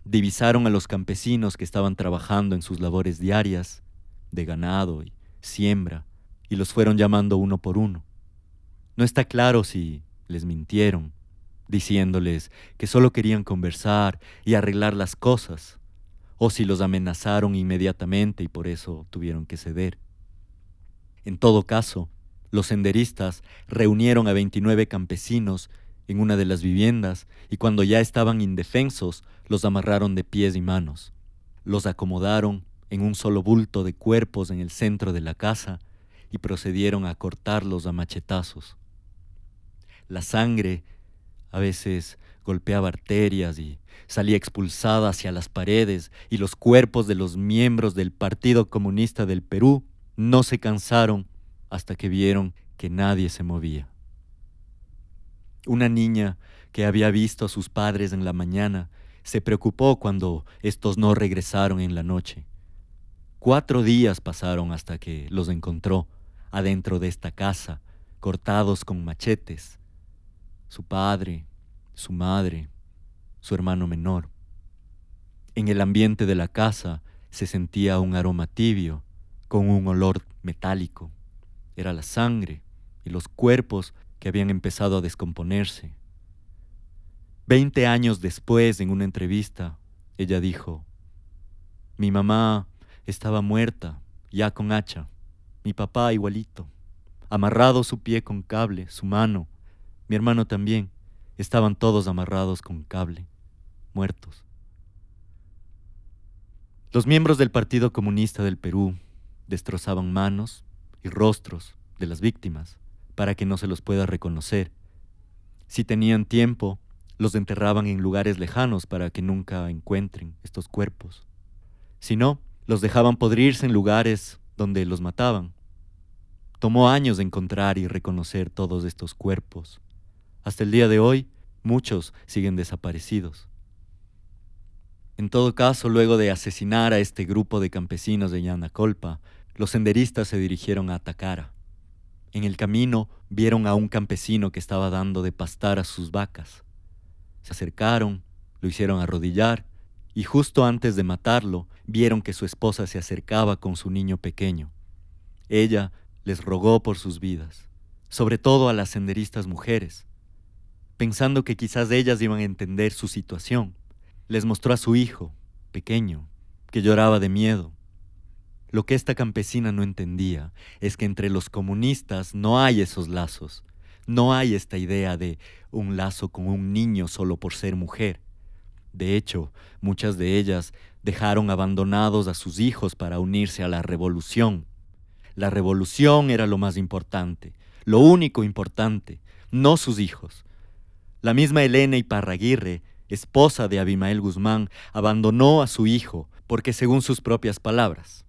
Divisaron a los campesinos que estaban trabajando en sus labores diarias de ganado y siembra y los fueron llamando uno por uno. No está claro si les mintieron, diciéndoles que solo querían conversar y arreglar las cosas, o si los amenazaron inmediatamente y por eso tuvieron que ceder. En todo caso, los senderistas reunieron a 29 campesinos en una de las viviendas y cuando ya estaban indefensos los amarraron de pies y manos. Los acomodaron en un solo bulto de cuerpos en el centro de la casa y procedieron a cortarlos a machetazos. La sangre a veces golpeaba arterias y salía expulsada hacia las paredes y los cuerpos de los miembros del Partido Comunista del Perú no se cansaron hasta que vieron que nadie se movía. Una niña que había visto a sus padres en la mañana se preocupó cuando estos no regresaron en la noche. Cuatro días pasaron hasta que los encontró adentro de esta casa, cortados con machetes, su padre, su madre, su hermano menor. En el ambiente de la casa se sentía un aroma tibio, con un olor metálico. Era la sangre y los cuerpos que habían empezado a descomponerse. Veinte años después, en una entrevista, ella dijo, mi mamá estaba muerta, ya con hacha, mi papá igualito, amarrado su pie con cable, su mano, mi hermano también, estaban todos amarrados con cable, muertos. Los miembros del Partido Comunista del Perú destrozaban manos y rostros de las víctimas para que no se los pueda reconocer. Si tenían tiempo, los enterraban en lugares lejanos para que nunca encuentren estos cuerpos. Si no, los dejaban podrirse en lugares donde los mataban. Tomó años encontrar y reconocer todos estos cuerpos. Hasta el día de hoy, muchos siguen desaparecidos. En todo caso, luego de asesinar a este grupo de campesinos de Yanacolpa, los senderistas se dirigieron a Atacara. En el camino vieron a un campesino que estaba dando de pastar a sus vacas. Se acercaron, lo hicieron arrodillar y justo antes de matarlo vieron que su esposa se acercaba con su niño pequeño. Ella les rogó por sus vidas, sobre todo a las senderistas mujeres, pensando que quizás ellas iban a entender su situación. Les mostró a su hijo, pequeño, que lloraba de miedo. Lo que esta campesina no entendía es que entre los comunistas no hay esos lazos, no hay esta idea de un lazo con un niño solo por ser mujer. De hecho, muchas de ellas dejaron abandonados a sus hijos para unirse a la revolución. La revolución era lo más importante, lo único importante, no sus hijos. La misma Elena Iparraguirre, esposa de Abimael Guzmán, abandonó a su hijo porque, según sus propias palabras,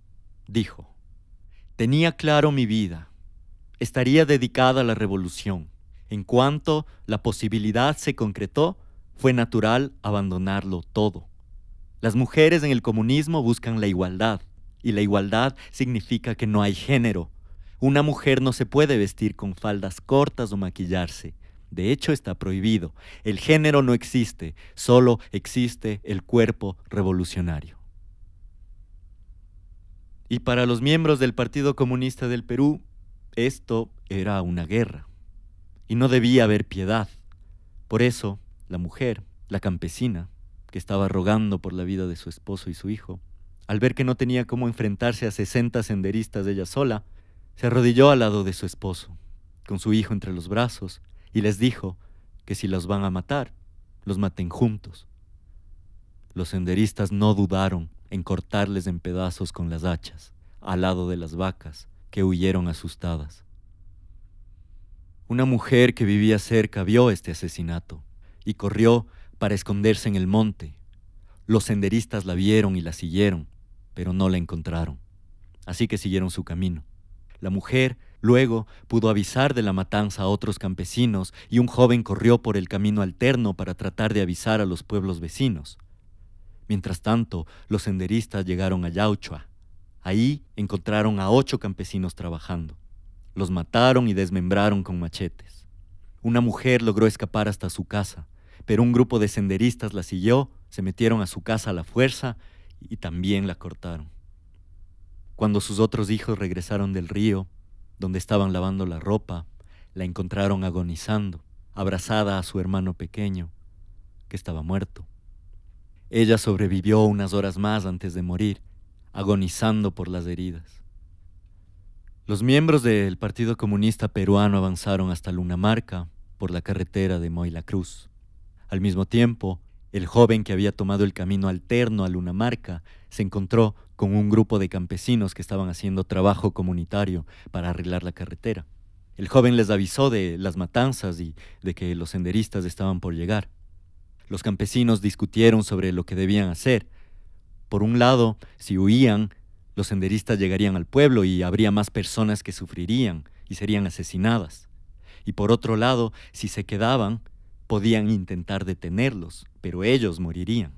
dijo, tenía claro mi vida, estaría dedicada a la revolución. En cuanto la posibilidad se concretó, fue natural abandonarlo todo. Las mujeres en el comunismo buscan la igualdad, y la igualdad significa que no hay género. Una mujer no se puede vestir con faldas cortas o maquillarse. De hecho, está prohibido. El género no existe, solo existe el cuerpo revolucionario. Y para los miembros del Partido Comunista del Perú, esto era una guerra. Y no debía haber piedad. Por eso, la mujer, la campesina, que estaba rogando por la vida de su esposo y su hijo, al ver que no tenía cómo enfrentarse a sesenta senderistas ella sola, se arrodilló al lado de su esposo, con su hijo entre los brazos, y les dijo que si los van a matar, los maten juntos. Los senderistas no dudaron en cortarles en pedazos con las hachas, al lado de las vacas, que huyeron asustadas. Una mujer que vivía cerca vio este asesinato y corrió para esconderse en el monte. Los senderistas la vieron y la siguieron, pero no la encontraron. Así que siguieron su camino. La mujer Luego pudo avisar de la matanza a otros campesinos y un joven corrió por el camino alterno para tratar de avisar a los pueblos vecinos. Mientras tanto, los senderistas llegaron a Yauchua. Ahí encontraron a ocho campesinos trabajando. Los mataron y desmembraron con machetes. Una mujer logró escapar hasta su casa, pero un grupo de senderistas la siguió, se metieron a su casa a la fuerza y también la cortaron. Cuando sus otros hijos regresaron del río, donde estaban lavando la ropa, la encontraron agonizando, abrazada a su hermano pequeño, que estaba muerto. Ella sobrevivió unas horas más antes de morir, agonizando por las heridas. Los miembros del Partido Comunista Peruano avanzaron hasta Lunamarca por la carretera de Moila Cruz. Al mismo tiempo, el joven que había tomado el camino alterno a Lunamarca se encontró con un grupo de campesinos que estaban haciendo trabajo comunitario para arreglar la carretera. El joven les avisó de las matanzas y de que los senderistas estaban por llegar. Los campesinos discutieron sobre lo que debían hacer. Por un lado, si huían, los senderistas llegarían al pueblo y habría más personas que sufrirían y serían asesinadas. Y por otro lado, si se quedaban, podían intentar detenerlos, pero ellos morirían.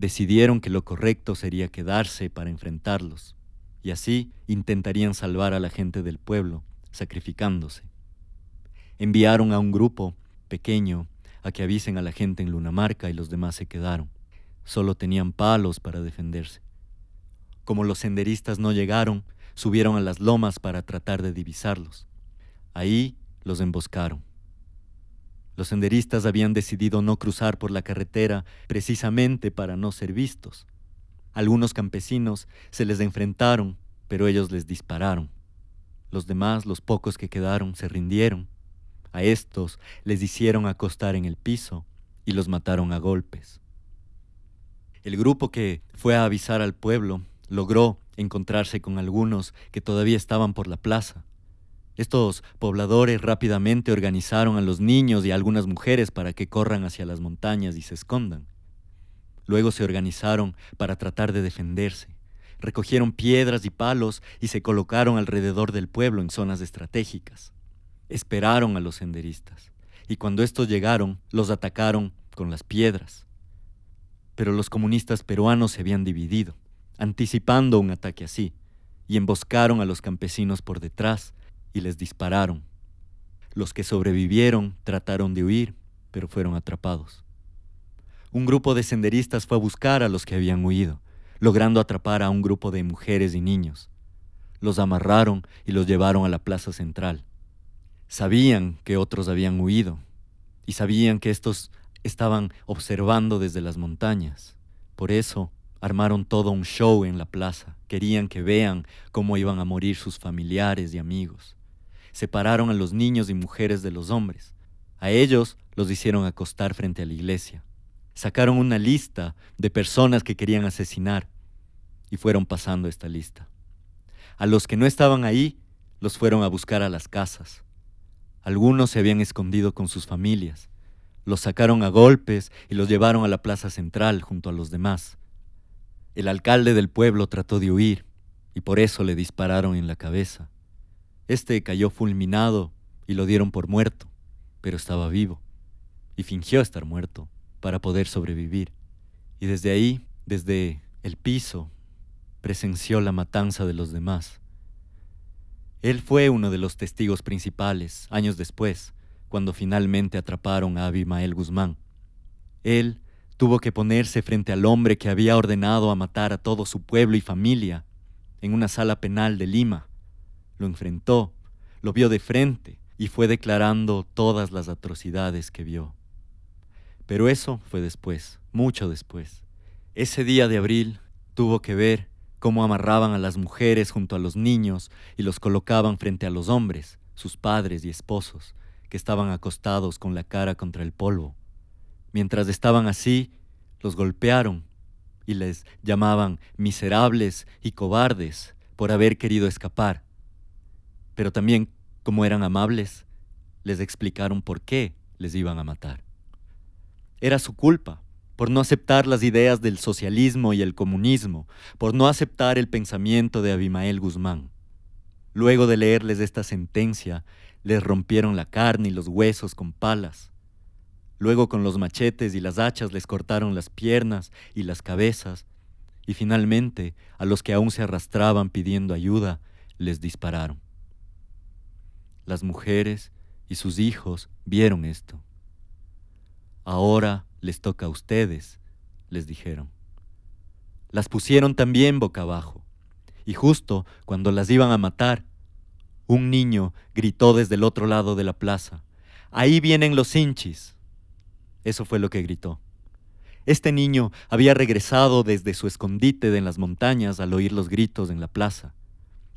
Decidieron que lo correcto sería quedarse para enfrentarlos, y así intentarían salvar a la gente del pueblo, sacrificándose. Enviaron a un grupo pequeño a que avisen a la gente en Lunamarca y los demás se quedaron. Solo tenían palos para defenderse. Como los senderistas no llegaron, subieron a las lomas para tratar de divisarlos. Ahí los emboscaron. Los senderistas habían decidido no cruzar por la carretera precisamente para no ser vistos. Algunos campesinos se les enfrentaron, pero ellos les dispararon. Los demás, los pocos que quedaron, se rindieron. A estos les hicieron acostar en el piso y los mataron a golpes. El grupo que fue a avisar al pueblo logró encontrarse con algunos que todavía estaban por la plaza. Estos pobladores rápidamente organizaron a los niños y a algunas mujeres para que corran hacia las montañas y se escondan. Luego se organizaron para tratar de defenderse. Recogieron piedras y palos y se colocaron alrededor del pueblo en zonas estratégicas esperaron a los senderistas, y cuando estos llegaron, los atacaron con las piedras. Pero los comunistas peruanos se habían dividido, anticipando un ataque así, y emboscaron a los campesinos por detrás y les dispararon. Los que sobrevivieron trataron de huir, pero fueron atrapados. Un grupo de senderistas fue a buscar a los que habían huido, logrando atrapar a un grupo de mujeres y niños. Los amarraron y los llevaron a la plaza central. Sabían que otros habían huido y sabían que estos estaban observando desde las montañas. Por eso armaron todo un show en la plaza. Querían que vean cómo iban a morir sus familiares y amigos. Separaron a los niños y mujeres de los hombres. A ellos los hicieron acostar frente a la iglesia. Sacaron una lista de personas que querían asesinar y fueron pasando esta lista. A los que no estaban ahí los fueron a buscar a las casas algunos se habían escondido con sus familias. Los sacaron a golpes y los llevaron a la plaza central junto a los demás. El alcalde del pueblo trató de huir y por eso le dispararon en la cabeza. Este cayó fulminado y lo dieron por muerto, pero estaba vivo y fingió estar muerto para poder sobrevivir. Y desde ahí, desde el piso, presenció la matanza de los demás. Él fue uno de los testigos principales, años después, cuando finalmente atraparon a Abimael Guzmán. Él tuvo que ponerse frente al hombre que había ordenado a matar a todo su pueblo y familia en una sala penal de Lima. Lo enfrentó, lo vio de frente y fue declarando todas las atrocidades que vio. Pero eso fue después, mucho después. Ese día de abril tuvo que ver cómo amarraban a las mujeres junto a los niños y los colocaban frente a los hombres, sus padres y esposos, que estaban acostados con la cara contra el polvo. Mientras estaban así, los golpearon y les llamaban miserables y cobardes por haber querido escapar. Pero también, como eran amables, les explicaron por qué les iban a matar. Era su culpa, por no aceptar las ideas del socialismo y el comunismo, por no aceptar el pensamiento de Abimael Guzmán. Luego de leerles esta sentencia, les rompieron la carne y los huesos con palas. Luego con los machetes y las hachas les cortaron las piernas y las cabezas. Y finalmente, a los que aún se arrastraban pidiendo ayuda, les dispararon. Las mujeres y sus hijos vieron esto. Ahora les toca a ustedes, les dijeron. Las pusieron también boca abajo, y justo cuando las iban a matar, un niño gritó desde el otro lado de la plaza, Ahí vienen los hinchis. Eso fue lo que gritó. Este niño había regresado desde su escondite en las montañas al oír los gritos en la plaza.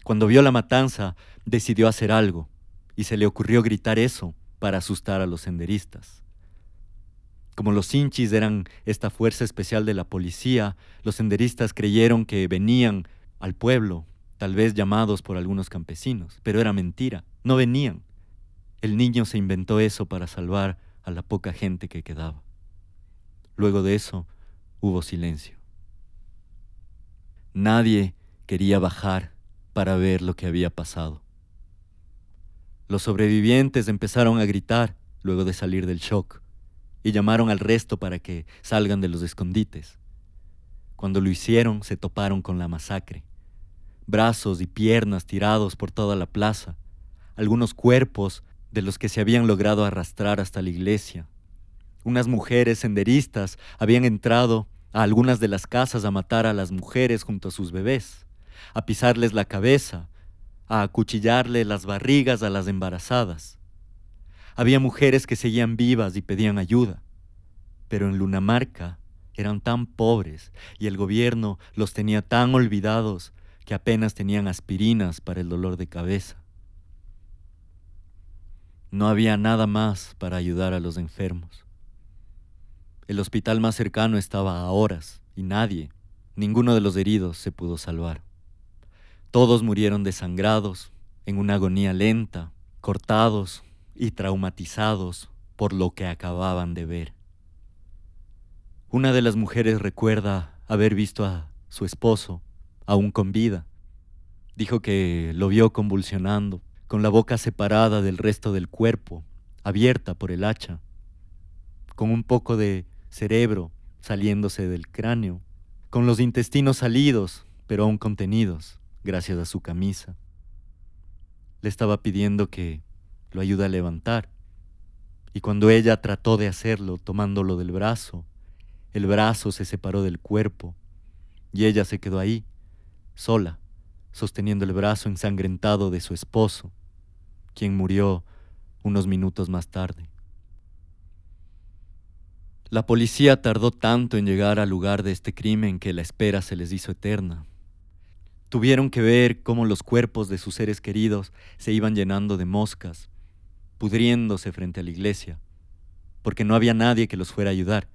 Cuando vio la matanza, decidió hacer algo, y se le ocurrió gritar eso para asustar a los senderistas. Como los hinchis eran esta fuerza especial de la policía, los senderistas creyeron que venían al pueblo, tal vez llamados por algunos campesinos, pero era mentira, no venían. El niño se inventó eso para salvar a la poca gente que quedaba. Luego de eso hubo silencio. Nadie quería bajar para ver lo que había pasado. Los sobrevivientes empezaron a gritar luego de salir del shock y llamaron al resto para que salgan de los escondites. Cuando lo hicieron, se toparon con la masacre. Brazos y piernas tirados por toda la plaza, algunos cuerpos de los que se habían logrado arrastrar hasta la iglesia. Unas mujeres senderistas habían entrado a algunas de las casas a matar a las mujeres junto a sus bebés, a pisarles la cabeza, a acuchillarle las barrigas a las embarazadas. Había mujeres que seguían vivas y pedían ayuda, pero en Lunamarca eran tan pobres y el gobierno los tenía tan olvidados que apenas tenían aspirinas para el dolor de cabeza. No había nada más para ayudar a los enfermos. El hospital más cercano estaba a horas y nadie, ninguno de los heridos se pudo salvar. Todos murieron desangrados, en una agonía lenta, cortados y traumatizados por lo que acababan de ver. Una de las mujeres recuerda haber visto a su esposo, aún con vida. Dijo que lo vio convulsionando, con la boca separada del resto del cuerpo, abierta por el hacha, con un poco de cerebro saliéndose del cráneo, con los intestinos salidos, pero aún contenidos, gracias a su camisa. Le estaba pidiendo que lo ayuda a levantar. Y cuando ella trató de hacerlo tomándolo del brazo, el brazo se separó del cuerpo y ella se quedó ahí, sola, sosteniendo el brazo ensangrentado de su esposo, quien murió unos minutos más tarde. La policía tardó tanto en llegar al lugar de este crimen que la espera se les hizo eterna. Tuvieron que ver cómo los cuerpos de sus seres queridos se iban llenando de moscas, pudriéndose frente a la iglesia, porque no había nadie que los fuera a ayudar.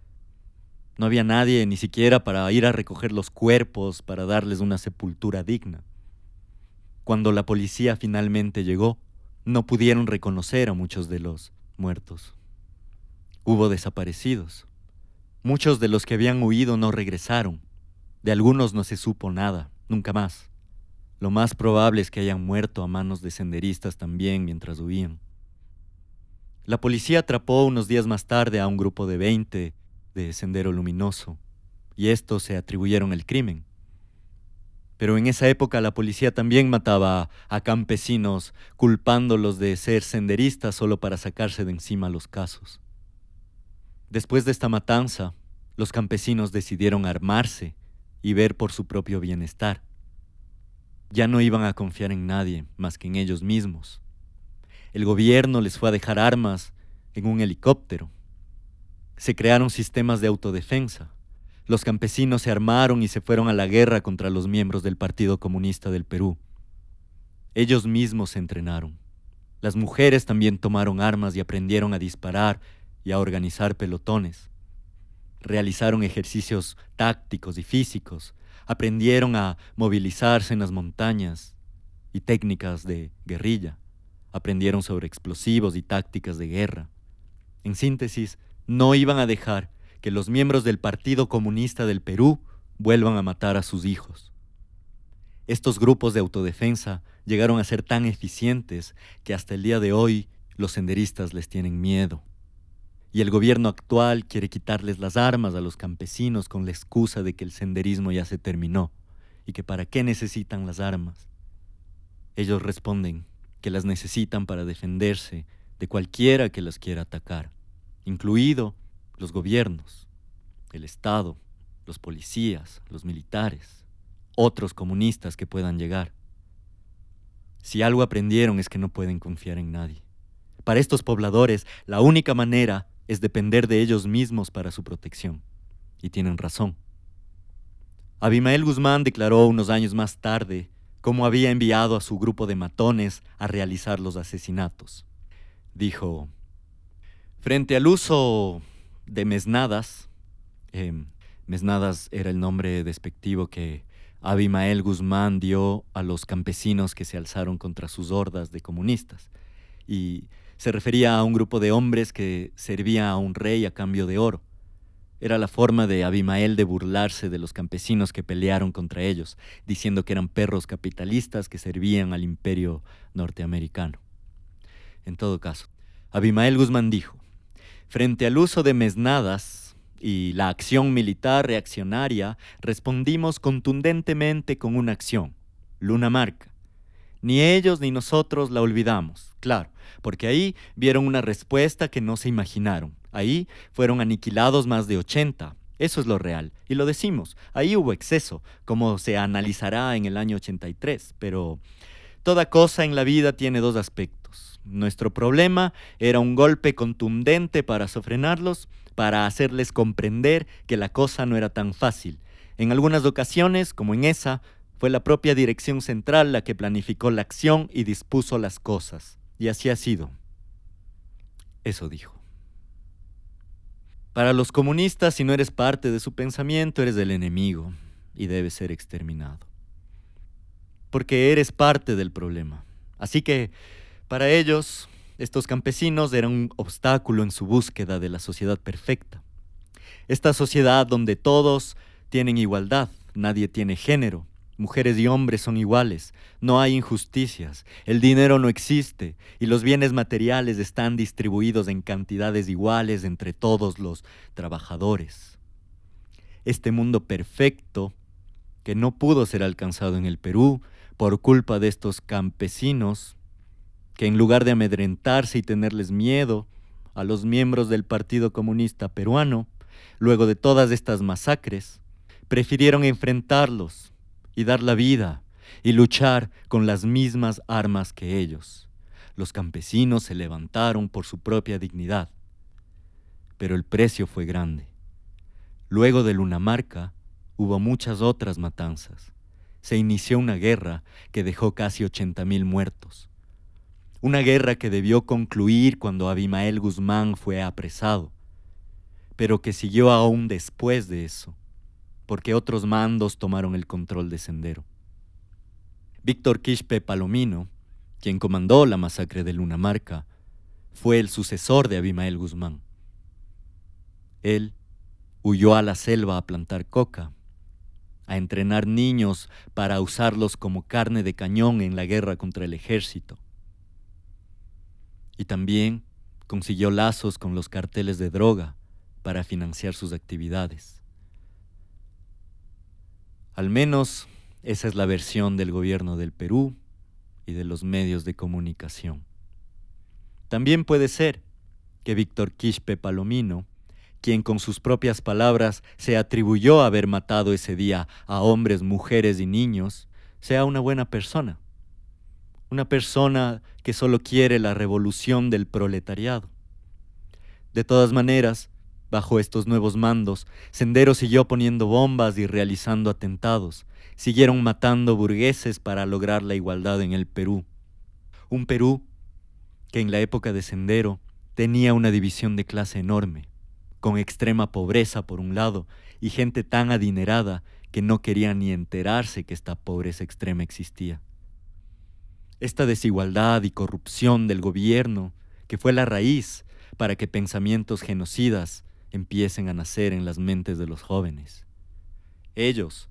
No había nadie ni siquiera para ir a recoger los cuerpos, para darles una sepultura digna. Cuando la policía finalmente llegó, no pudieron reconocer a muchos de los muertos. Hubo desaparecidos. Muchos de los que habían huido no regresaron. De algunos no se supo nada, nunca más. Lo más probable es que hayan muerto a manos de senderistas también mientras huían. La policía atrapó unos días más tarde a un grupo de 20 de Sendero Luminoso, y estos se atribuyeron el crimen. Pero en esa época la policía también mataba a campesinos, culpándolos de ser senderistas solo para sacarse de encima los casos. Después de esta matanza, los campesinos decidieron armarse y ver por su propio bienestar. Ya no iban a confiar en nadie más que en ellos mismos el gobierno les fue a dejar armas en un helicóptero. Se crearon sistemas de autodefensa. Los campesinos se armaron y se fueron a la guerra contra los miembros del Partido Comunista del Perú. Ellos mismos se entrenaron. Las mujeres también tomaron armas y aprendieron a disparar y a organizar pelotones. Realizaron ejercicios tácticos y físicos. Aprendieron a movilizarse en las montañas y técnicas de guerrilla aprendieron sobre explosivos y tácticas de guerra. En síntesis, no iban a dejar que los miembros del Partido Comunista del Perú vuelvan a matar a sus hijos. Estos grupos de autodefensa llegaron a ser tan eficientes que hasta el día de hoy los senderistas les tienen miedo. Y el gobierno actual quiere quitarles las armas a los campesinos con la excusa de que el senderismo ya se terminó y que para qué necesitan las armas. Ellos responden que las necesitan para defenderse de cualquiera que las quiera atacar, incluido los gobiernos, el Estado, los policías, los militares, otros comunistas que puedan llegar. Si algo aprendieron es que no pueden confiar en nadie. Para estos pobladores, la única manera es depender de ellos mismos para su protección. Y tienen razón. Abimael Guzmán declaró unos años más tarde cómo había enviado a su grupo de matones a realizar los asesinatos. Dijo, frente al uso de mesnadas, em, mesnadas era el nombre despectivo que Abimael Guzmán dio a los campesinos que se alzaron contra sus hordas de comunistas, y se refería a un grupo de hombres que servía a un rey a cambio de oro. Era la forma de Abimael de burlarse de los campesinos que pelearon contra ellos, diciendo que eran perros capitalistas que servían al imperio norteamericano. En todo caso, Abimael Guzmán dijo, frente al uso de mesnadas y la acción militar reaccionaria, respondimos contundentemente con una acción, Luna Marca. Ni ellos ni nosotros la olvidamos, claro, porque ahí vieron una respuesta que no se imaginaron. Ahí fueron aniquilados más de 80. Eso es lo real. Y lo decimos, ahí hubo exceso, como se analizará en el año 83. Pero toda cosa en la vida tiene dos aspectos. Nuestro problema era un golpe contundente para sofrenarlos, para hacerles comprender que la cosa no era tan fácil. En algunas ocasiones, como en esa, fue la propia dirección central la que planificó la acción y dispuso las cosas. Y así ha sido. Eso dijo. Para los comunistas, si no eres parte de su pensamiento, eres el enemigo y debes ser exterminado. Porque eres parte del problema. Así que, para ellos, estos campesinos eran un obstáculo en su búsqueda de la sociedad perfecta. Esta sociedad donde todos tienen igualdad, nadie tiene género, Mujeres y hombres son iguales, no hay injusticias, el dinero no existe. Y los bienes materiales están distribuidos en cantidades iguales entre todos los trabajadores. Este mundo perfecto, que no pudo ser alcanzado en el Perú por culpa de estos campesinos, que en lugar de amedrentarse y tenerles miedo a los miembros del Partido Comunista Peruano, luego de todas estas masacres, prefirieron enfrentarlos y dar la vida y luchar con las mismas armas que ellos. Los campesinos se levantaron por su propia dignidad, pero el precio fue grande. Luego de Lunamarca hubo muchas otras matanzas. Se inició una guerra que dejó casi 80.000 muertos. Una guerra que debió concluir cuando Abimael Guzmán fue apresado, pero que siguió aún después de eso porque otros mandos tomaron el control de Sendero. Víctor Quispe Palomino, quien comandó la masacre de Lunamarca, fue el sucesor de Abimael Guzmán. Él huyó a la selva a plantar coca, a entrenar niños para usarlos como carne de cañón en la guerra contra el ejército. Y también consiguió lazos con los carteles de droga para financiar sus actividades. Al menos esa es la versión del gobierno del Perú y de los medios de comunicación. También puede ser que Víctor Quispe Palomino, quien con sus propias palabras se atribuyó haber matado ese día a hombres, mujeres y niños, sea una buena persona. Una persona que solo quiere la revolución del proletariado. De todas maneras, Bajo estos nuevos mandos, Sendero siguió poniendo bombas y realizando atentados. Siguieron matando burgueses para lograr la igualdad en el Perú. Un Perú que en la época de Sendero tenía una división de clase enorme, con extrema pobreza por un lado y gente tan adinerada que no quería ni enterarse que esta pobreza extrema existía. Esta desigualdad y corrupción del gobierno, que fue la raíz para que pensamientos genocidas empiecen a nacer en las mentes de los jóvenes. Ellos,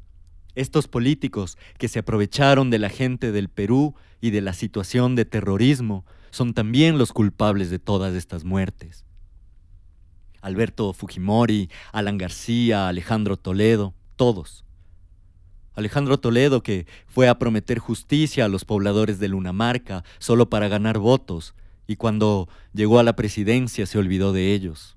Estos políticos que se aprovecharon de la gente del Perú y de la situación de terrorismo son también los culpables de todas estas muertes. Alberto Fujimori, Alan García, Alejandro Toledo, todos. Alejandro Toledo que fue a prometer justicia a los pobladores de Lunamarca solo para ganar votos y cuando llegó a la presidencia se olvidó de ellos.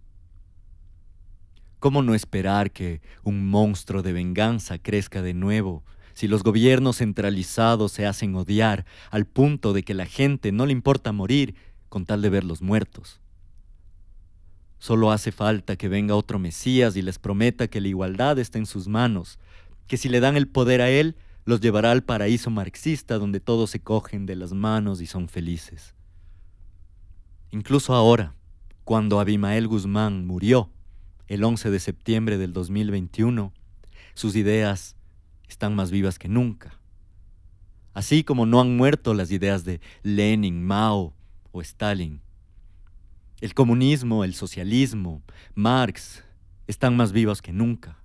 ¿Cómo no esperar que un monstruo de venganza crezca de nuevo si los gobiernos centralizados se hacen odiar al punto de que la gente no le importa morir con tal de verlos muertos? Solo hace falta que venga otro Mesías y les prometa que la igualdad está en sus manos, que si le dan el poder a él, los llevará al paraíso marxista donde todos se cogen de las manos y son felices. Incluso ahora, cuando Abimael Guzmán murió, el 11 de septiembre del 2021, sus ideas están más vivas que nunca. Así como no han muerto las ideas de Lenin, Mao o Stalin. El comunismo, el socialismo, Marx están más vivos que nunca.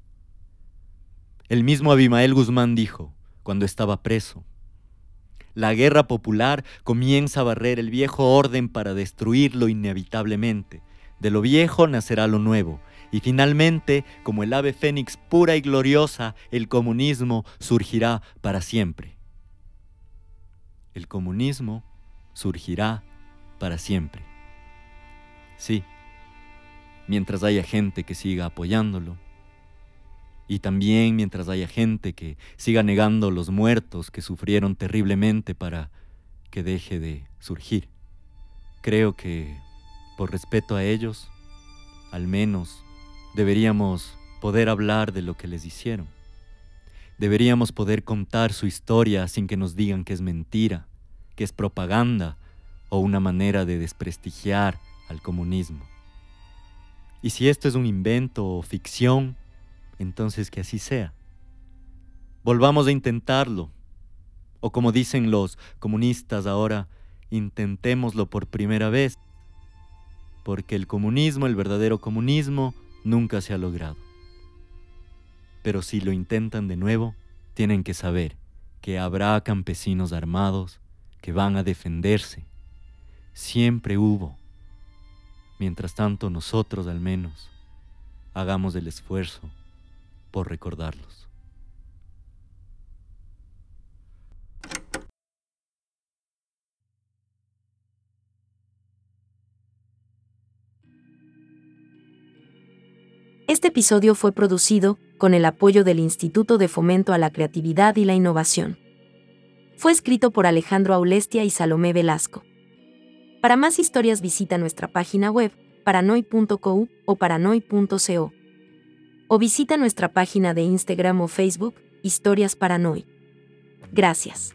El mismo Abimael Guzmán dijo, cuando estaba preso, la guerra popular comienza a barrer el viejo orden para destruirlo inevitablemente. De lo viejo nacerá lo nuevo, y finalmente, como el ave fénix pura y gloriosa, el comunismo surgirá para siempre. El comunismo surgirá para siempre. Sí, mientras haya gente que siga apoyándolo. Y también mientras haya gente que siga negando los muertos que sufrieron terriblemente para que deje de surgir. Creo que, por respeto a ellos, al menos deberíamos poder hablar de lo que les hicieron. Deberíamos poder contar su historia sin que nos digan que es mentira, que es propaganda o una manera de desprestigiar al comunismo. Y si esto es un invento o ficción, entonces que así sea. Volvamos a intentarlo. O como dicen los comunistas ahora, intentémoslo por primera vez. Porque el comunismo, el verdadero comunismo, nunca se ha logrado. Pero si lo intentan de nuevo, tienen que saber que habrá campesinos armados que van a defenderse. Siempre hubo. Mientras tanto, nosotros al menos hagamos el esfuerzo por recordarlos. Este episodio fue producido con el apoyo del Instituto de Fomento a la Creatividad y la Innovación. Fue escrito por Alejandro Aulestia y Salomé Velasco. Para más historias visita nuestra página web paranoy.co o paranoy.co. O visita nuestra página de Instagram o Facebook, Historias Paranoy. Gracias.